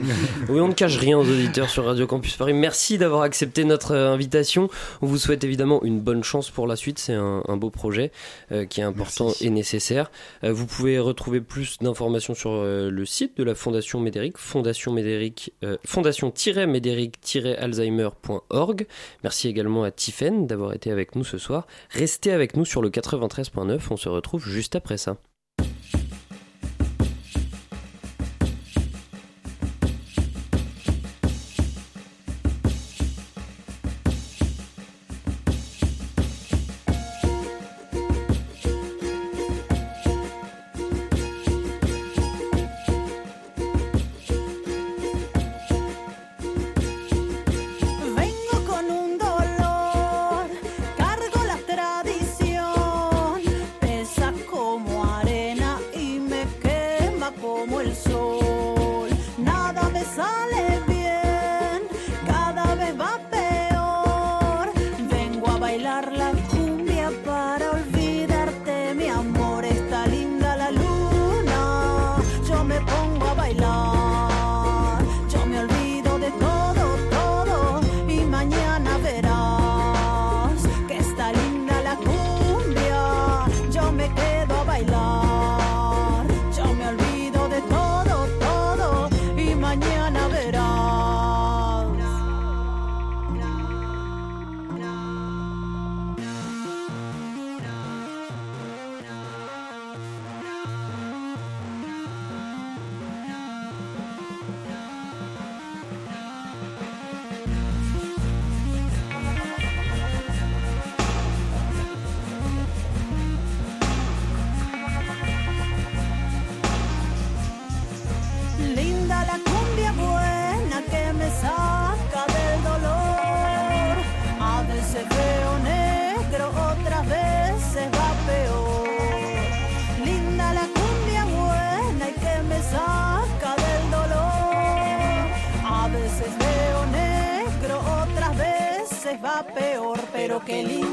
Oui, on ne cache rien aux auditeurs sur Radio Campus Paris. Merci d'avoir accepté notre euh, invitation. On vous souhaite évidemment une bonne chance pour la suite. C'est un, beau projet qui est important et nécessaire. vous pouvez retrouver plus d'informations sur le site de la Fondation Médéric, Fondation Médéric, fondation-médéric-alzheimer.org. Merci également à Tiffen d'avoir été avec nous ce soir. Restez avec nous sur le 93.9, on se retrouve juste après ça. qué lindo.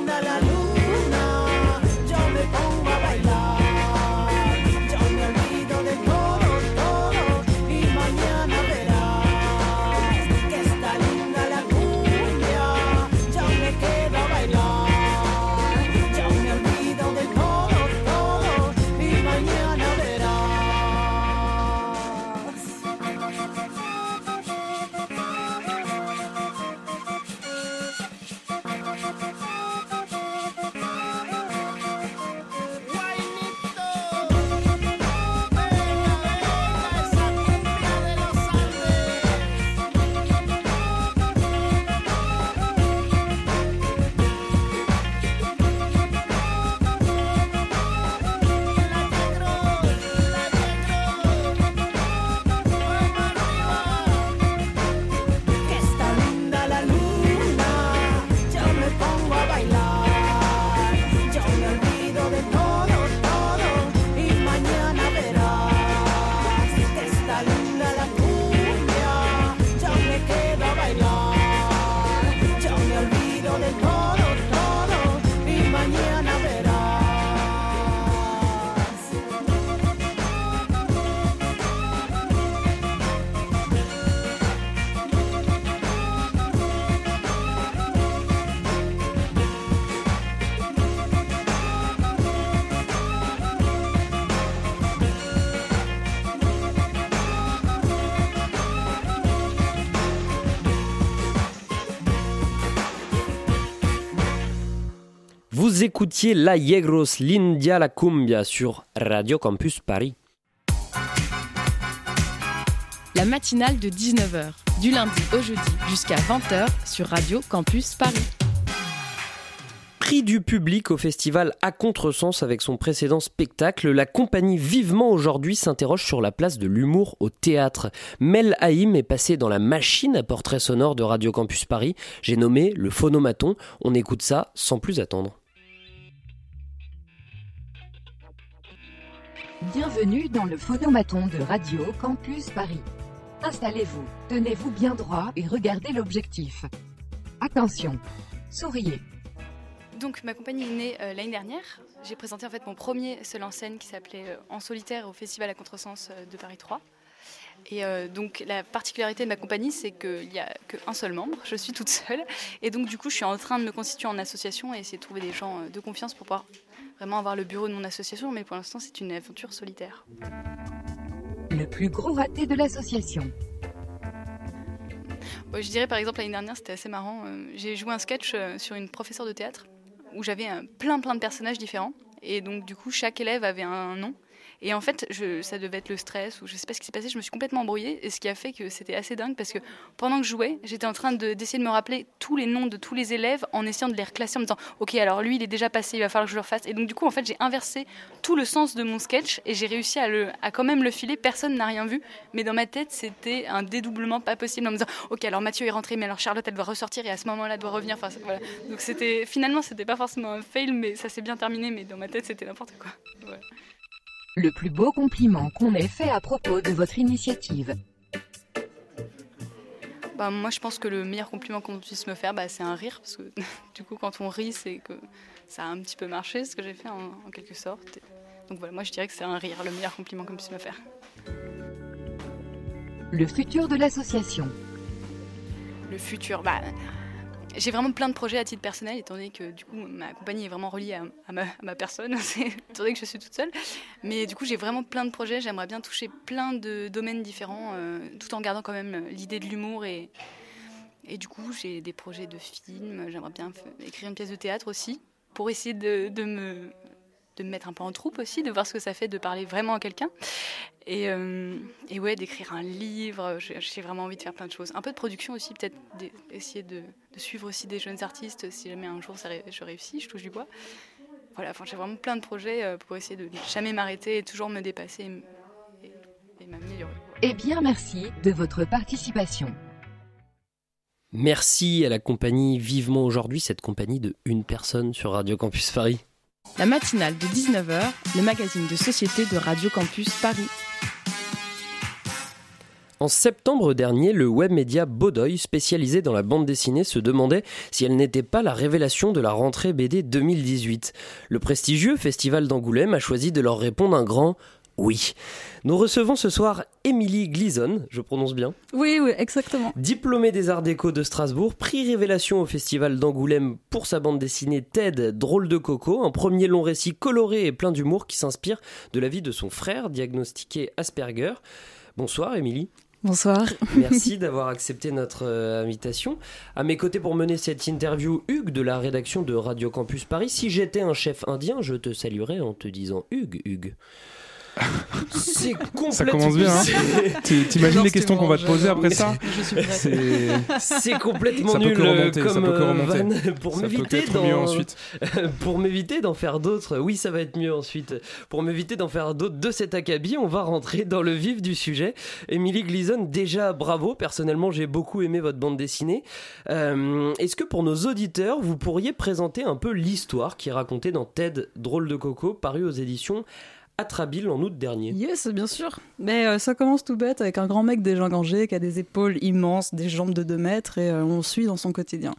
Vous écoutiez La Yegros Lindia la Cumbia sur Radio Campus Paris. La matinale de 19h, du lundi au jeudi jusqu'à 20h sur Radio Campus Paris. Prix du public au festival À Contresens avec son précédent spectacle, la compagnie Vivement aujourd'hui s'interroge sur la place de l'humour au théâtre. Mel Haïm est passée dans la machine à portrait sonore de Radio Campus Paris. J'ai nommé le phonomaton. On écoute ça sans plus attendre. Bienvenue dans le phonomaton de Radio Campus Paris. Installez-vous, tenez-vous bien droit et regardez l'objectif. Attention, souriez. Donc ma compagnie est née euh, l'année dernière. J'ai présenté en fait mon premier seul en scène qui s'appelait euh, En solitaire au festival à contresens euh, de Paris 3. Et donc la particularité de ma compagnie, c'est qu'il n'y a qu'un seul membre, je suis toute seule. Et donc du coup, je suis en train de me constituer en association et essayer de trouver des gens de confiance pour pouvoir vraiment avoir le bureau de mon association. Mais pour l'instant, c'est une aventure solitaire. Le plus gros raté de l'association. Bon, je dirais par exemple l'année dernière, c'était assez marrant. euh, J'ai joué un sketch euh, sur une professeure de théâtre où j'avais euh, plein plein de personnages différents. Et donc du coup, chaque élève avait un nom. Et en fait, ça devait être le stress ou je sais pas ce qui s'est passé. Je me suis complètement embrouillée et ce qui a fait que c'était assez dingue parce que pendant que je jouais, j'étais en train de- d'essayer de, me rappeler tous les noms de tous les élèves en essayant de les reclasser en me disant Ok, alors lui il est déjà passé, il va falloir que je le refasse. Et donc du coup, en fait, j'ai inversé tout le sens de mon sketch et j'ai réussi à, quand même le filer. Personne n'a rien vu, mais dans ma tête, c'était un dédoublement pas possible en me disant Ok, alors Mathieu est rentré, mais alors Charlotte elle doit ressortir et à ce moment-là elle doit revenir. Enfin, voilà. Donc c'était finalement, c'était pas forcément un fail, mais ça s'est bien terminé. Mais dans ma tête, c'était n'importe quoi. Le plus beau compliment qu'on ait fait à propos de votre initiative. Bah, moi, je pense que le meilleur compliment qu'on puisse me faire, bah, c'est un rire. Parce que du coup, quand on rit, c'est que ça a un petit peu marché, ce que j'ai fait en, en, quelque sorte. Donc voilà, moi, je dirais que c'est un rire, le meilleur compliment qu'on puisse me faire. Le futur de l'association. Le futur, bah, j'ai vraiment plein de projets à titre personnel, étant donné que du coup ma compagnie est vraiment reliée à, ma, personne, étant donné que je suis toute seule. Mais du coup j'ai vraiment plein de projets, j'aimerais bien toucher plein de domaines différents, euh, tout en gardant quand même l'idée de l'humour. Et, du coup j'ai des projets de films, j'aimerais bien écrire une pièce de théâtre aussi, pour essayer de me de me mettre un peu en troupe aussi, de voir ce que ça fait de parler vraiment à quelqu'un. Et, euh, et, ouais, d'écrire un livre, j'ai vraiment envie de faire plein de choses. Un peu de production aussi, peut-être essayer de, de, suivre aussi des jeunes artistes, si jamais un jour ça, je réussis, je touche du bois. Voilà, enfin, j'ai vraiment plein de projets euh, pour essayer de jamais m'arrêter et toujours me dépasser et, et m'améliorer. Eh bien, merci de votre participation. Merci à la compagnie Vivement aujourd'hui, cette compagnie de une personne sur Radio Campus Paris. La matinale de 19h, le magazine de société de Radio Campus Paris. En septembre dernier, le web média Baudoy, spécialisé dans la bande dessinée, se demandait si elle n'était pas la révélation de la rentrée BD 2018. Le prestigieux Festival d'Angoulême a choisi de leur répondre un grand oui. Nous recevons ce soir Émilie Glison, je prononce bien. Oui, oui, exactement. Diplômée des Arts Déco de Strasbourg, prix révélation au Festival d'Angoulême pour sa bande dessinée Ted, Drôle de Coco, un premier long récit coloré et plein d'humour qui s'inspire de la vie de son frère, diagnostiqué Asperger. Bonsoir Émilie. Bonsoir. Merci d'avoir accepté notre euh, invitation. À mes côtés pour mener cette interview, Hugues de la rédaction de Radio Campus Paris. Si j'étais un chef indien, je te saluerais en te disant Hugues, Hugues. C'est complètement. Ça commence bien. Hein T'imagines les questions qu'on va te poser après ça C'est complètement ça nul remonter, comme ça peut que remonter. Van, pour m'éviter d'en pour m'éviter d'en faire d'autres. Oui, ça va être mieux ensuite. Pour m'éviter d'en faire d'autres de cet acabit, on va rentrer dans le vif du sujet. Émilie Glison, déjà bravo. Personnellement, j'ai beaucoup aimé votre bande dessinée. Euh, Est-ce que pour nos auditeurs, vous pourriez présenter un peu l'histoire qui est racontée dans Ted, drôle de coco, paru aux éditions Atrabile en août dernier. Yes, bien sûr. Mais euh, ça commence tout bête avec un grand mec déjà engagé qui a des épaules immenses, des jambes de 2 mètres et euh, on suit dans son quotidien.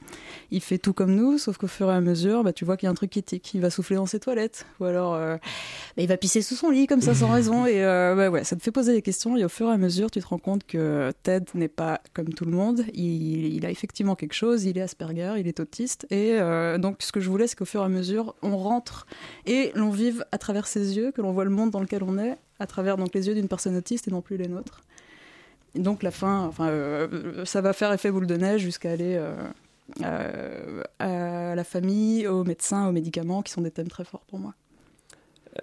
Il fait tout comme nous, sauf qu'au fur et à mesure, bah, tu vois qu'il y a un truc qui tique. Il va souffler dans ses toilettes ou alors euh, bah, il va pisser sous son lit comme ça sans raison et bah, ouais, ça te fait poser des questions et au fur et à mesure, tu te rends compte que Ted n'est pas comme tout le monde. Il, il, a effectivement quelque chose, il est Asperger, il est autiste et donc ce que je voulais, c'est qu'au fur et à mesure, on rentre et l'on vive à travers ses yeux, que l'on voit le monde dans lequel on est à travers donc les yeux d'une personne autiste et non plus les nôtres. Et donc la fin, enfin, euh, ça va faire effet boule de neige jusqu'à aller euh, euh, à la famille, aux médecins, aux médicaments, qui sont des thèmes très forts pour moi.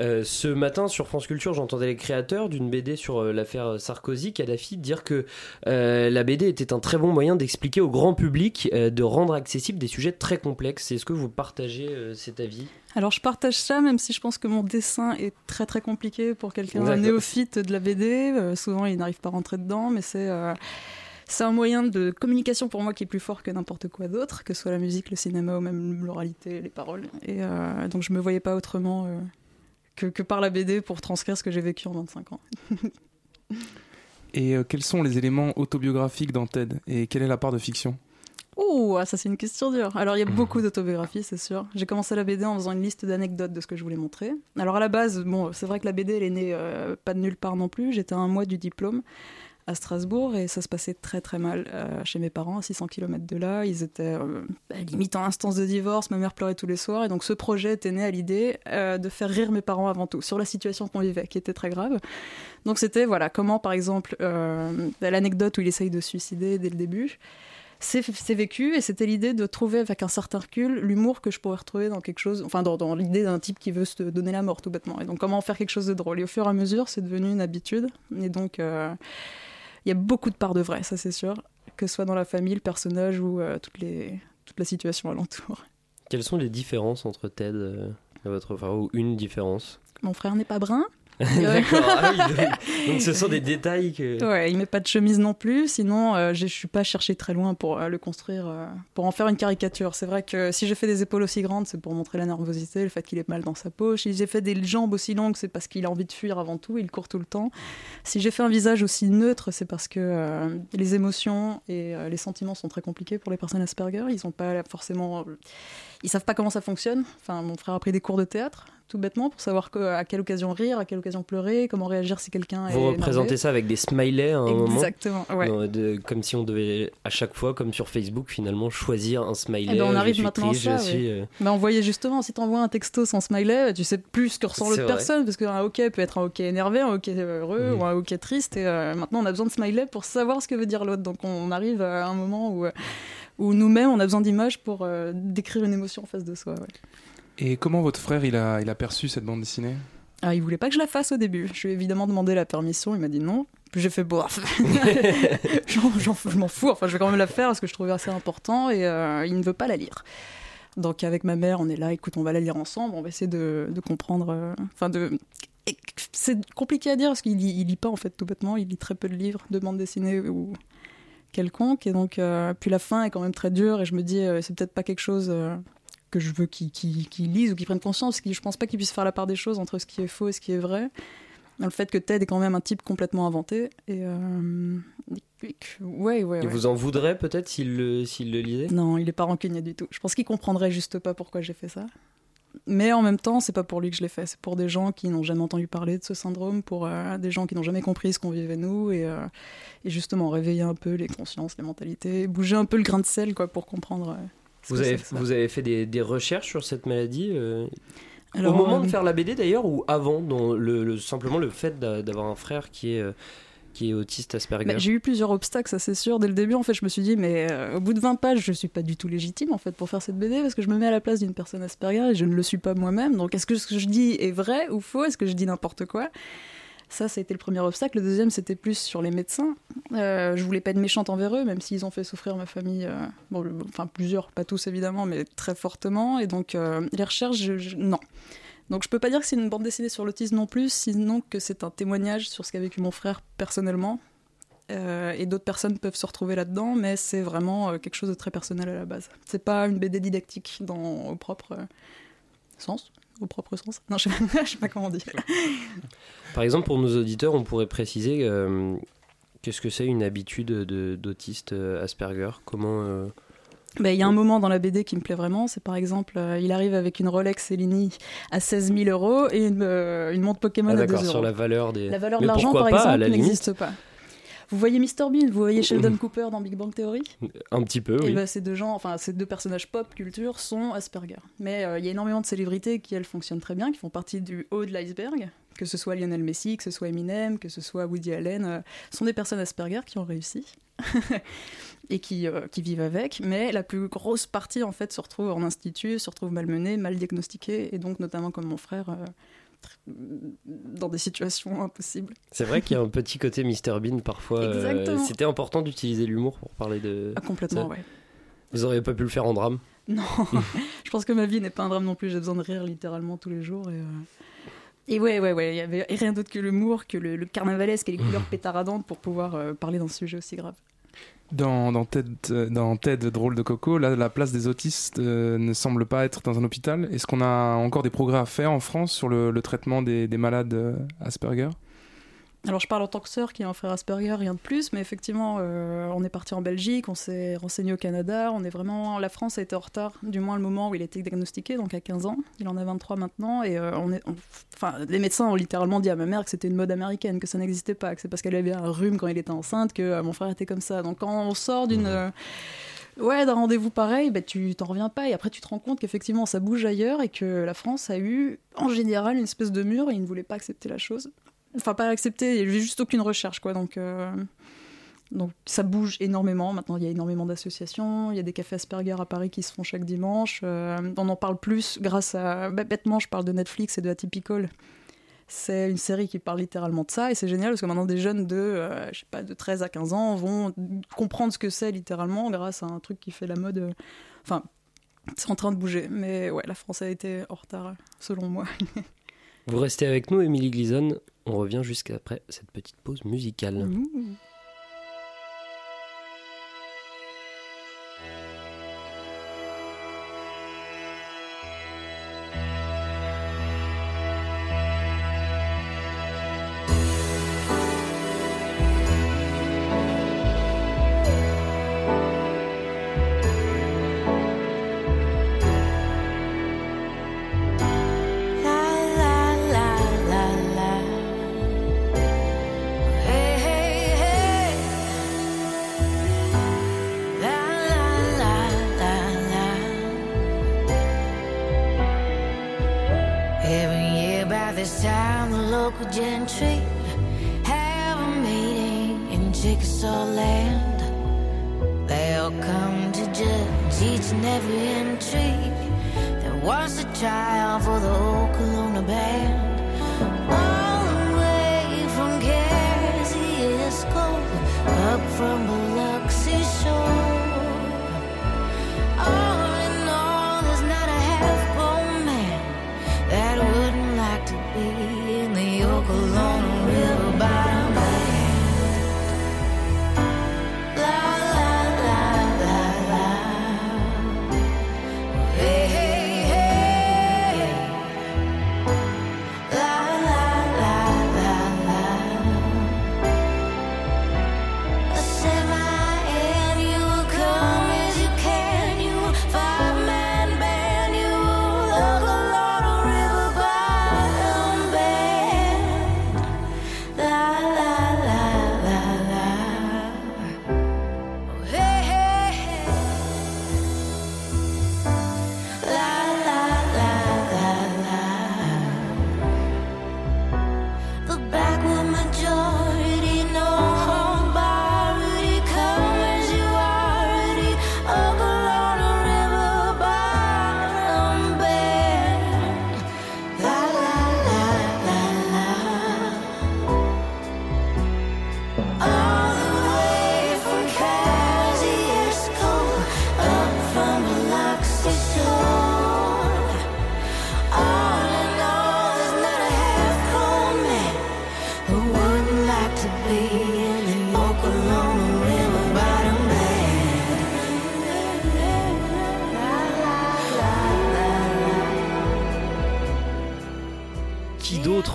Euh, ce matin sur France Culture, j'entendais les créateurs d'une BD sur euh, l'affaire Sarkozy, Kadhafi, dire que euh, la BD était un très bon moyen d'expliquer au grand public, de rendre accessibles des sujets très complexes. Est-ce que vous partagez cet avis? Alors je partage ça, même si je pense que mon dessin est très très compliqué pour quelqu'un d'un néophyte de la BD. souvent il n'arrive pas à rentrer dedans, mais c'est c'est un moyen de communication pour moi qui est plus fort que n'importe quoi d'autre, que ce soit la musique, le cinéma ou même l'oralité, les paroles. Et donc je me voyais pas autrement que, que, par la BD pour transcrire ce que j'ai vécu en 25 ans. et euh, quels sont les éléments autobiographiques dans TED Et quelle est la part de fiction? Ouh, ça c'est une question dure. Alors il y a beaucoup d'autobiographies, c'est sûr. J'ai commencé la BD en faisant une liste d'anecdotes de ce que je voulais montrer. Alors à la base, bon, c'est vrai que la BD elle est née euh, pas de nulle part non plus. J'étais à un mois du diplôme à Strasbourg et ça se passait très très mal euh, chez mes parents à 600 km de là. Ils étaient euh, bah, limite en instance de divorce, ma mère pleurait tous les soirs et donc ce projet était né à l'idée euh, de faire rire mes parents avant tout sur la situation qu'on vivait qui était très grave. Donc c'était voilà comment par exemple euh, l'anecdote où il essaye de se suicider dès le début. C'est vécu et c'était l'idée de trouver avec un certain recul l'humour que je pourrais retrouver dans quelque chose, enfin dans, dans l'idée d'un type qui veut se donner la mort tout bêtement. Et donc comment faire quelque chose de drôle. Et au fur et à mesure, c'est devenu une habitude. Et donc il y a beaucoup de parts de vrai, ça c'est sûr, que ce soit dans la famille, le personnage ou euh, toutes les, toute la situation alentour. Quelles sont les différences entre Ted euh, et votre frère, ou une différence? Mon frère n'est pas brun, D'accord. Ah oui, donc, ce sont des détails que. Ouais, il met pas de chemise non plus. Sinon, euh, je suis pas cherché très loin pour euh, le construire, euh, pour en faire une caricature. C'est vrai que si j'ai fait des épaules aussi grandes, c'est pour montrer la nervosité, le fait qu'il est mal dans sa poche. Si j'ai fait des jambes aussi longues, c'est parce qu'il a envie de fuir avant tout. Il court tout le temps. Si j'ai fait un visage aussi neutre, c'est parce que les émotions et les sentiments sont très compliqués pour les personnes Asperger. Ils ont pas forcément ils savent pas comment ça fonctionne. Enfin, mon frère a pris des cours de théâtre, tout bêtement, pour savoir à quelle occasion rire, à quelle occasion pleurer, comment réagir si quelqu'un Vous représentez ça avec des smileys à un moment Exactement, ouais. de, comme si on devait, à chaque fois, comme sur Facebook, finalement, choisir un smiley. Eh ben, on arrive maintenant à ça, oui. Euh, ben, on voyait justement, si tu envoies un texto sans smiley, tu sais plus ce que ressent l'autre personne, parce qu'un ok peut être un ok énervé, un ok heureux, mhm. ou un ok triste, et euh, maintenant on a besoin de smiley pour savoir ce que veut dire l'autre. Donc on arrive à un moment où... Euh, où nous-mêmes, on a besoin d'images pour euh, décrire une émotion en face de soi. Et comment votre frère, il a, il a perçu cette bande dessinée? Ah, Il voulait pas que je la fasse au début. Je lui ai évidemment demandé la permission, il m'a dit non. Puis j'ai fait, bon, je m'en fous, enfin je vais quand même la faire parce que je trouvais assez important et euh, il ne veut pas la lire. Donc avec ma mère, on est là, écoute, on va la lire ensemble, on va essayer de, de comprendre, euh, enfin de... C'est compliqué à dire parce qu'il lit, il lit pas en fait tout bêtement, il lit très peu de livres de bande dessinée ou quelconque. Et donc, euh, puis la fin est quand même très dure et je me dis, c'est peut-être pas quelque chose que je veux qu'ils lisent ou qu'ils prennent conscience. Je pense pas qu'ils puissent faire la part des choses entre ce qui est faux et ce qui est vrai. le fait que Ted est quand même un type complètement inventé. Et ouais, ouais, Il vous en voudrait peut-être s'il le, s'il le lisait? Non, il est pas rancunier du tout. Je pense qu'il comprendrait juste pas pourquoi j'ai fait ça mais en même temps, c'est pas pour lui que je l'ai fait, c'est pour des gens qui n'ont jamais entendu parler de ce syndrome, pour euh, des gens qui n'ont jamais compris ce qu'on vivait nous, et, euh, et, justement réveiller un peu les consciences, les mentalités, bouger un peu le grain de sel quoi, pour comprendre. Euh, vous, avez, vous avez fait des, des, recherches sur cette maladie Au moment de faire la BD d'ailleurs, ou avant, dans le, simplement le fait d'avoir un frère qui est qui est autiste Asperger? Bah, J'ai eu plusieurs obstacles, ça c'est sûr. Dès le début, en fait, je me suis dit, mais euh, au bout de 20 pages, je suis pas du tout légitime en fait pour faire cette BD parce que je me mets à la place d'une personne Asperger et je ne le suis pas moi-même. Donc, est-ce que ce que je dis est vrai ou faux? Est-ce que je dis n'importe quoi? Ça, ça a été le premier obstacle. Le deuxième, c'était plus sur les médecins. Euh, je voulais pas être méchante envers eux, même s'ils ont fait souffrir ma famille. Euh, enfin, plusieurs, pas tous évidemment, mais très fortement. Et donc, euh, les recherches, non. Donc je peux pas dire que c'est une bande dessinée sur l'autisme non plus, sinon que c'est un témoignage sur ce qu'a vécu mon frère personnellement. Euh, et d'autres personnes peuvent se retrouver là-dedans, mais c'est vraiment quelque chose de très personnel à la base. C'est pas une BD didactique dans, au propre sens, au propre sens. Non, je sais, sais pas comment dire. Par exemple, pour nos auditeurs, on pourrait préciser qu'est-ce que c'est une habitude d'autiste Asperger? Comment bah, il y a un moment dans la BD qui me plaît vraiment, c'est par exemple, euh, il arrive avec une Rolex Cellini à 16 000 euros et une, euh, une montre Pokémon ah, à 2 euros. sur la valeur des... La valeur de l'argent, par exemple, n'existe pas. Vous voyez Mr Bean, vous voyez Sheldon Cooper dans Big Bang Theory Un petit peu, oui. Bah, ces deux gens, enfin ces deux personnages pop culture sont Asperger. Mais euh, il y a énormément de célébrités qui elles fonctionnent très bien, qui font partie du haut de l'iceberg, que ce soit Lionel Messi, que ce soit Eminem, que ce soit Woody Allen, sont des personnes Asperger qui ont réussi. et qui, euh, qui, vivent avec, mais la plus grosse partie en fait se retrouve en institut, se retrouve malmenée, mal diagnostiquée, et donc notamment comme mon frère, euh, dans des situations impossibles. C'est vrai qu'il y a un petit côté Mr Bean parfois. Euh, c'était important d'utiliser l'humour pour parler de. Ah, complètement, ouais. Vous auriez pas pu le faire en drame Non, je pense que ma vie n'est pas un drame non plus. J'ai besoin de rire littéralement tous les jours et. Et ouais, ouais, ouais, il y avait rien d'autre que l'humour, que le, carnavalesque et les couleurs pétaradantes pour pouvoir parler d'un sujet aussi grave. Dans, dans, Ted, dans Ted, Drôle de Coco, la place des autistes euh, ne semble pas être dans un hôpital. Est-ce qu'on a encore des progrès à faire en France sur le, traitement des, des malades euh, Asperger? Alors je parle en tant que sœur qui a un frère Asperger, rien de plus, mais effectivement, euh, on est parti en Belgique, on s'est renseigné au Canada, on est vraiment, la France a été en retard, du moins le moment où il a été diagnostiqué, donc à 15 ans, il en a 23 maintenant, et euh, on est, enfin, les médecins ont littéralement dit à ma mère que c'était une mode américaine, que ça n'existait pas, que c'est parce qu'elle avait un rhume quand il était enceinte que euh, mon frère était comme ça. Donc quand on sort d'une mmh. ouais, d'un rendez-vous pareil, bah, tu t'en reviens pas. Et après, tu te rends compte qu'effectivement, ça bouge ailleurs et que la France a eu, en général, une espèce de mur et ils ne voulaient pas accepter la chose enfin pas accepté, il n'y avait juste aucune recherche quoi. Donc euh, donc ça bouge énormément. Maintenant, il y a énormément d'associations. Il y a des cafés Asperger à Paris qui se font chaque dimanche. Euh, on en parle plus grâce à. Bah, bêtement, je parle de Netflix et de Atypical. C'est une série qui parle littéralement de ça et c'est génial parce que maintenant des jeunes de, euh, je sais pas, de 13 à 15 ans vont comprendre ce que c'est littéralement grâce à un truc qui fait la mode. Enfin, c'est en train de bouger. Mais ouais, la France a été en retard selon moi. Vous restez avec nous, Émilie Glison. On revient jusqu'après cette petite pause musicale. Mmh.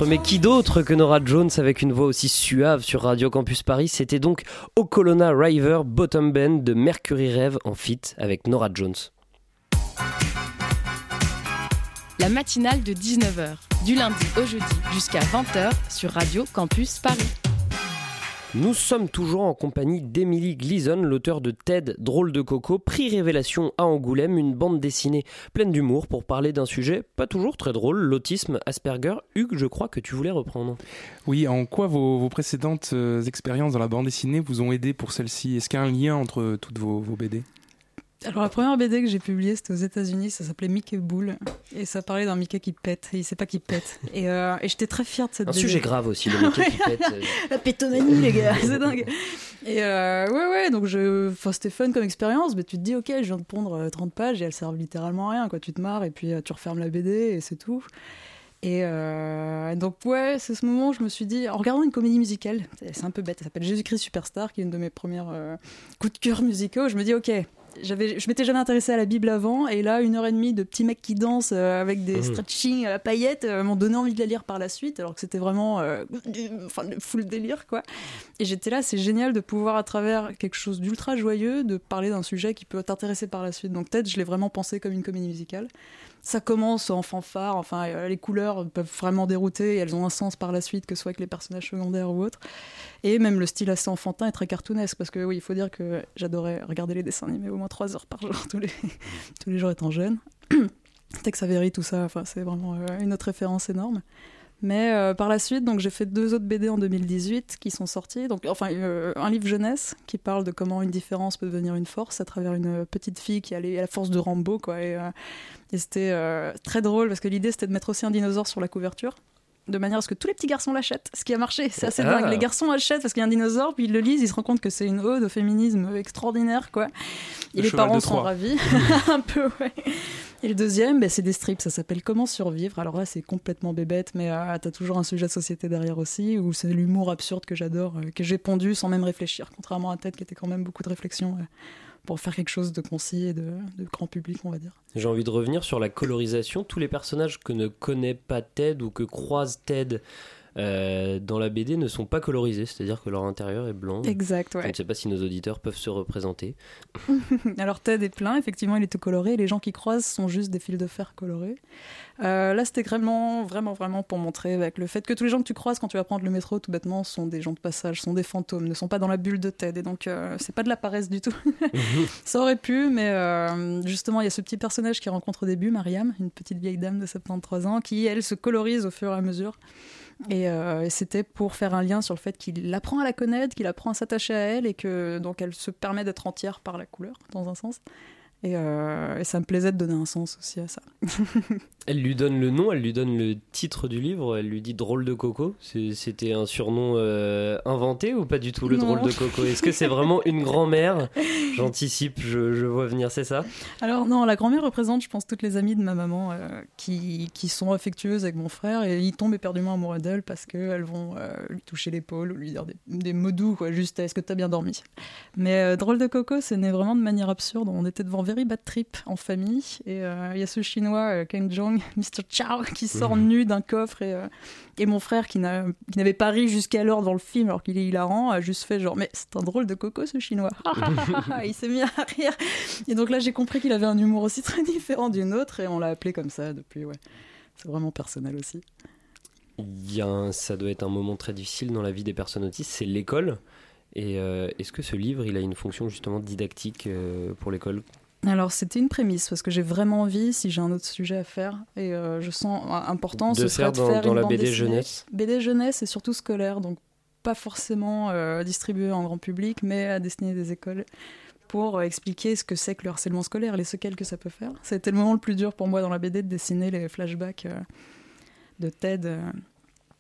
Mais qui d'autre que Nora Jones avec une voix aussi suave sur Radio Campus Paris? C'était donc Okolona River Bottom Band de Mercury Rêve en fit avec Nora Jones. La matinale de 19h, du lundi au jeudi jusqu'à 20h sur Radio Campus Paris. Nous sommes toujours en compagnie d'Emily Gleason, l'auteur de TED Drôle de Coco, prix Révélation à Angoulême, une bande dessinée pleine d'humour pour parler d'un sujet pas toujours très drôle, l'autisme Asperger. Hugues, je crois que tu voulais reprendre. Oui, en quoi vos, précédentes euh, expériences dans la bande dessinée vous ont aidé pour celle-ci? Est-ce qu'il y a un lien entre toutes vos BD alors la première BD que j'ai publiée, c'était aux États-Unis, ça s'appelait Mickey Bull et ça parlait d'un Mickey qui pète et il sait pas qui pète. Et, euh, et j'étais très fière de cette Un BD. sujet grave aussi, le Mickey qui pète. Euh. La pétomanie, les gars, c'est dingue. Et euh, ouais, ouais, donc je... enfin, c'était fun comme expérience, mais tu te dis, ok, je viens de pondre 30 pages et elles servent littéralement à rien, quoi. Tu te marres et puis tu refermes la BD et c'est tout. Et donc, ouais, c'est ce moment où je me suis dit, en regardant une comédie musicale, c'est un peu bête, ça s'appelle Jésus-Christ Superstar, qui est une de mes premières coups de cœur musicaux, je me dis, ok, j'avais, je m'étais jamais intéressée à la Bible avant, et là, une heure et demie de petits mecs qui dansent euh, avec des mmh. stretching à paillettes euh, m'ont donné envie de la lire par la suite, alors que c'était vraiment euh, enfin, full délire, quoi. Et j'étais là, c'est génial de pouvoir, à travers quelque chose d'ultra joyeux, de parler d'un sujet qui peut t'intéresser par la suite. Donc, peut-être, je l'ai vraiment pensé comme une comédie musicale ça commence en fanfare, enfin euh, les couleurs peuvent vraiment dérouter et elles ont un sens par la suite, que ce soit avec les personnages secondaires ou autres. Et même le style assez enfantin est très cartoonesque, parce que oui, il faut dire que j'adorais regarder les dessins animés au moins trois heures par jour, tous les, tous les jours étant jeune. Tex Avery, tout ça, enfin, c'est vraiment euh, une autre référence énorme. Mais euh, par la suite, donc j'ai fait deux autres BD en 2018 qui sont sortis. Donc, enfin, euh, un livre jeunesse qui parle de comment une différence peut devenir une force à travers une petite fille qui a la force de Rambo, quoi. Et, euh, et c'était très drôle parce que l'idée c'était de mettre aussi un dinosaure sur la couverture. De manière à ce que tous les petits garçons l'achètent. Ce qui a marché, c'est assez Ah. dingue. Les garçons achètent parce qu'il y a un dinosaure, puis ils le lisent, ils se rendent compte que c'est une ode au féminisme extraordinaire, quoi. Et Le les parents sont ravis. un peu, ouais. Et le deuxième, ben, c'est des strips, ça s'appelle Comment survivre. Alors là, c'est complètement bébête, mais euh, t'as toujours un sujet de société derrière aussi, où c'est l'humour absurde que j'adore, euh, que j'ai pondu sans même réfléchir, contrairement à Ted qui était quand même beaucoup de réflexion euh, pour faire quelque chose de concis et de, de grand public, on va dire. J'ai envie de revenir sur la colorisation. Tous les personnages que ne connaît pas Ted ou que croise Ted euh, dans la BD ne sont pas colorisés, c'est-à-dire que leur intérieur est blanc. Exact, ouais. Je ne sais pas si nos auditeurs peuvent se représenter. Alors Ted est plein, effectivement, il est tout coloré. Les gens qui croisent sont juste des fils de fer colorés. Euh, là, c'était vraiment, vraiment, vraiment pour montrer avec le fait que tous les gens que tu croises quand tu vas prendre le métro, tout bêtement, sont des gens de passage, sont des fantômes, ne sont pas dans la bulle de Ted. Et donc, euh, c'est pas de la paresse du tout. Ça aurait pu, mais euh, justement, il y a ce petit personnage qui rencontre au début, Mariam, une petite vieille dame de 73 ans, qui, elle, se colorise au fur et à mesure. Et, euh, et c'était pour faire un lien sur le fait qu'il apprend à la connaître, qu'il apprend à s'attacher à elle, et que donc elle se permet d'être entière par la couleur, dans un sens. Et, euh, et ça me plaisait de donner un sens aussi à ça. Elle lui donne le nom, elle lui donne le titre du livre, elle lui dit drôle de coco. C'était un surnom euh, inventé ou pas du tout le Non. drôle de coco? Est-ce que c'est vraiment une grand-mère? J'anticipe, je, je vois venir, c'est ça? Alors non, la grand-mère représente, je pense, toutes les amies de ma maman euh, qui, qui sont affectueuses avec mon frère et ils tombent éperdument amoureux d'elle parce qu'elles vont lui toucher l'épaule ou lui dire des, des mots doux, quoi, juste est-ce que t'as bien dormi? Mais Drôle de Coco, c'est né vraiment de manière absurde. On était devant Very Bad Trip en famille et euh, il y a ce chinois, Ken Jong, Mr. Chow, qui sort nu d'un coffre et, euh, et mon frère qui n'a- qui n'avait pas ri jusqu'alors dans le film alors qu'il est hilarant a juste fait genre mais c'est un drôle de coco ce chinois. il s'est mis à rire. Et donc là j'ai compris qu'il avait un humour aussi très différent d'une autre et on l'a appelé comme ça depuis ouais. C'est vraiment personnel aussi. Il y a un- ça doit être un moment très difficile dans la vie des personnes autistes, c'est l'école. Et euh, est-ce que ce livre, il a une fonction justement didactique euh, pour l'école? Alors c'était une prémisse parce que j'ai vraiment envie, si j'ai un autre sujet à faire, et euh, je sens important, De ce serait faire de dans- faire dans une la bande BD dessinée. jeunesse BD jeunesse et surtout scolaire, donc pas forcément euh, distribué en grand public, mais à destiner des écoles pour euh, expliquer ce que c'est que le harcèlement scolaire, les séquelles que ça peut faire. C'était le moment le plus dur pour moi dans la BD de dessiner les flashbacks euh, de Ted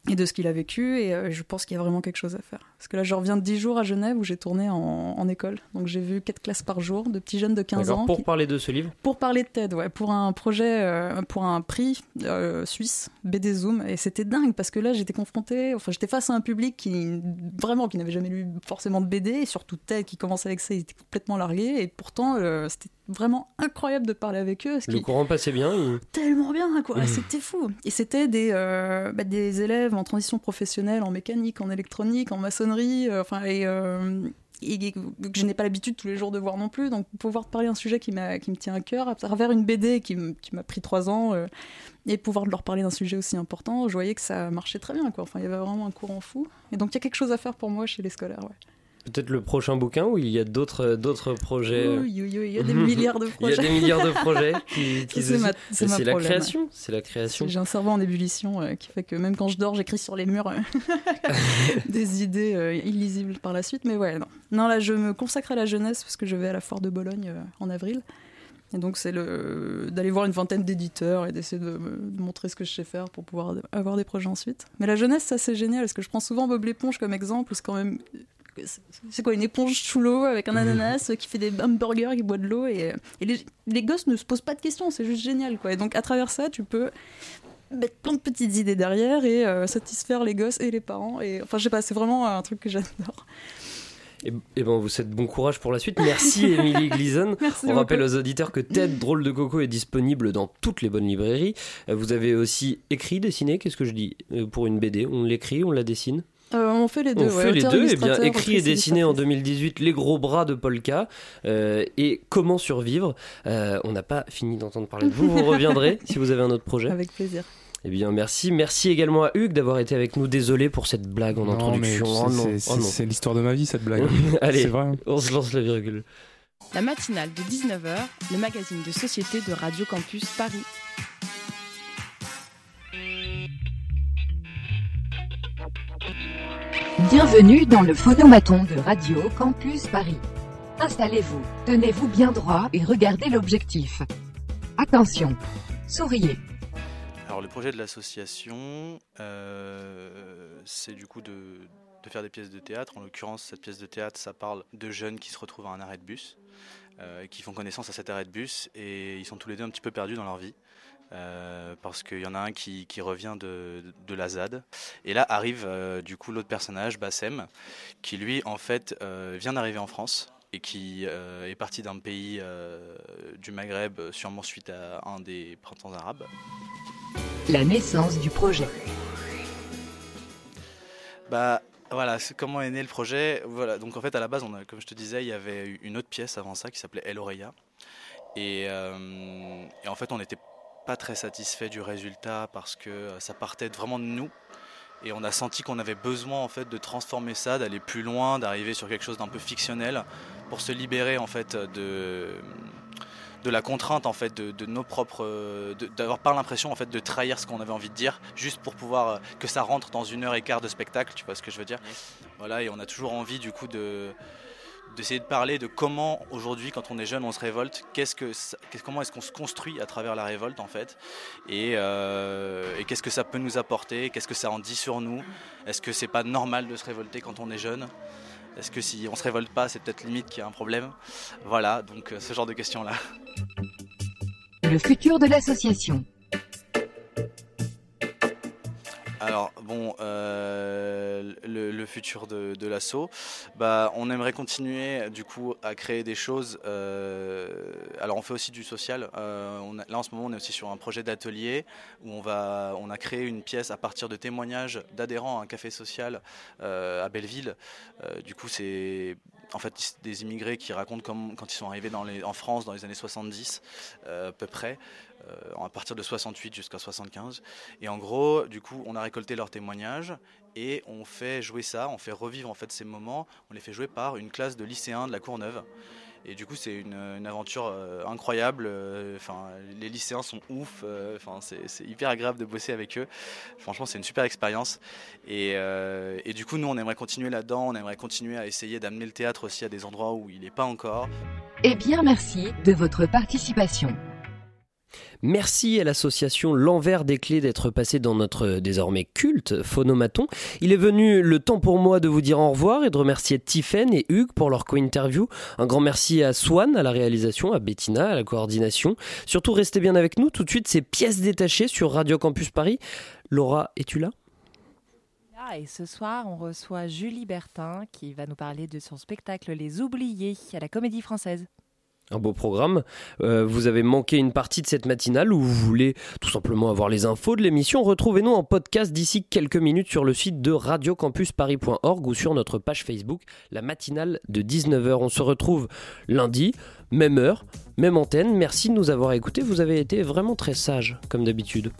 et de ce qu'il a vécu, et euh, je pense qu'il y a vraiment quelque chose à faire. Parce que là, je reviens de 10 jours à Genève où j'ai tourné en, en école, donc j'ai vu 4 classes par jour de petits jeunes de 15 D'accord, ans. Pour qui- parler de ce livre pour parler de TED, ouais, pour un projet, euh, pour un prix euh, suisse, BD Zoom, et c'était dingue parce que là j'étais confrontée, enfin j'étais face à un public qui vraiment qui n'avait jamais lu forcément de BD, et surtout TED qui commençait avec ça, il était complètement largué, et pourtant euh, c'était vraiment incroyable de parler avec eux. Le courant passait bien il- tellement bien quoi Mhm. c'était fou et c'était des euh, bah, des élèves en transition professionnelle en mécanique en électronique en maçonnerie euh, enfin et, euh, et que je n'ai pas l'habitude tous les jours de voir non plus donc pouvoir te parler d'un sujet qui qui me tient à cœur à travers une BD qui m'a pris trois ans et pouvoir leur parler d'un sujet aussi important je voyais que ça marchait très bien quoi enfin il y avait vraiment un courant fou et donc il y a quelque chose à faire pour moi chez les scolaires ouais. Peut-être le prochain bouquin où il y a d'autres d'autres projets. euh, Oui, oui, oui, il y a des milliards de Il y a projets. des milliards de projets qui, qui C'est ma- c'est ma C'est la création, c'est la création. J'ai un cerveau en ébullition euh, qui fait que même quand je dors, j'écris sur les murs euh, des idées euh, illisibles par la suite. Mais ouais, non. Non, là, je me consacre à la jeunesse parce que je vais à la foire de Bologne euh, en avril. Et donc, c'est le d'aller voir une vingtaine d'éditeurs et d'essayer de montrer ce que je sais faire pour pouvoir avoir des projets ensuite. Mais la jeunesse, ça, c'est génial parce que je prends souvent Bob l'éponge comme exemple. C'est quand même. C'est- quoi, une éponge sous l'eau avec un ananas qui fait des hamburgers, qui boit de l'eau et, et les, les gosses ne se posent pas de questions, c'est juste génial quoi. Et donc à travers ça, tu peux mettre plein de petites idées derrière et euh, satisfaire les gosses et les parents. Et enfin, je sais pas, c'est vraiment un truc que j'adore. Et, et ben, vous souhaite bon courage pour la suite. Merci Émilie Gleason. Merci On beaucoup. rappelle aux auditeurs que Ted Drôle de Coco est disponible dans toutes les bonnes librairies. Euh, Vous avez aussi écrit, dessiné, qu'est-ce que je dis? Euh, Pour une BD, on l'écrit, on la dessine? Euh, on fait les deux. On ouais, fait les deux, et bien illustrateur, écrit et dessiné en 2018 Les gros bras de Polka euh, et Comment survivre. Euh, on n'a pas fini d'entendre parler de vous, vous reviendrez si vous avez un autre projet. Avec plaisir. Eh bien merci, merci également à Hugues d'avoir été avec nous. Désolé pour cette blague en Non, introduction. mais Oh c'est- oh c'est l'histoire de ma vie cette blague. Allez, vrai. hein. on se lance la virgule. La matinale de 19h, le magazine de société de Radio Campus Paris. Bienvenue dans le phonomaton de Radio Campus Paris. Installez-vous, tenez-vous bien droit et regardez l'objectif. Attention, souriez. Alors le projet de l'association, c'est du coup de, de, faire des pièces de théâtre. En l'occurrence, cette pièce de théâtre, ça parle de jeunes qui se retrouvent à un arrêt de bus, qui font connaissance à cet arrêt de bus et ils sont tous les deux un petit peu perdus dans leur vie. Euh, parce qu'il y en a un qui, qui revient de, de, la ZAD. Et là arrive euh, du coup l'autre personnage, Bassem, qui lui en fait euh, vient d'arriver en France et qui est parti d'un pays du Maghreb, sûrement suite à un des printemps arabes. La naissance du projet. Bah voilà, comment est né le projet Voilà, donc en fait à la base, on a, comme je te disais, il y avait une autre pièce avant ça qui s'appelait El Oreya. Et, et, en fait, on était pas très satisfait du résultat parce que euh, ça partait vraiment de nous. Et on a senti qu'on avait besoin en fait de transformer ça, d'aller plus loin, d'arriver sur quelque chose d'un peu fictionnel pour se libérer en fait de de la contrainte en fait de, nos propres d'avoir pas l'impression en fait de trahir ce qu'on avait envie de dire juste pour pouvoir euh, que ça rentre dans une heure et quart de spectacle tu vois ce que je veux dire? Voilà et on a toujours envie du coup de d'essayer de parler de comment aujourd'hui, quand on est jeune, on se révolte, qu'est-ce que, comment est-ce qu'on se construit à travers la révolte en fait, euh, et, qu'est-ce que ça peut nous apporter, qu'est-ce que ça en dit sur nous, est-ce que c'est pas normal de se révolter quand on est jeune, est-ce que si on se révolte pas, c'est peut-être limite qu'il y a un problème, voilà, donc euh, ce genre de questions là. Le futur de l'association. Alors bon, euh, le, futur de, l'assaut, bah, on aimerait continuer du coup à créer des choses. Euh, alors on fait aussi du social. Euh, on là en ce moment on est aussi sur un projet d'atelier où on va, on a créé une pièce à partir de témoignages d'adhérents à un café social à Belleville. du coup c'est en fait des immigrés qui racontent quand ils sont arrivés en France dans les années 70 à peu près. Euh, à partir de 68 jusqu'à 75. Et en gros, du coup, on a récolté leurs témoignages et on fait jouer ça, on fait revivre en fait ces moments, on les fait jouer par une classe de lycéens de la Courneuve. Et du coup, c'est une, aventure euh, incroyable. Euh, enfin, les lycéens sont ouf. Enfin, c'est hyper agréable de bosser avec eux. Franchement, c'est une super expérience. Et, du coup, nous, on aimerait continuer là-dedans. On aimerait continuer à essayer d'amener le théâtre aussi à des endroits où il n'est pas encore. Eh bien, merci de votre participation. Merci à l'association L'Envers des Clés d'être passé dans notre désormais culte phonomaton. Il est venu le temps pour moi de vous dire au revoir et de remercier Tiffen et Hugues pour leur co-interview. Un grand merci à Swan à la réalisation, à Bettina à la coordination. Surtout restez bien avec nous. Tout de suite, ces pièces détachées sur Radio Campus Paris. Laura, es-tu là? Ah, et ce soir, on reçoit Julie Bertin qui va nous parler de son spectacle Les Oubliés à la Comédie Française un beau programme. Euh, vous avez manqué une partie de cette matinale ou vous voulez tout simplement avoir les infos de l'émission, retrouvez-nous en podcast d'ici quelques minutes sur le site de radiocampusparis.org ou sur notre page Facebook, la matinale de 19h. On se retrouve lundi, même heure, même antenne. Merci de nous avoir écoutés, vous avez été vraiment très sages comme d'habitude.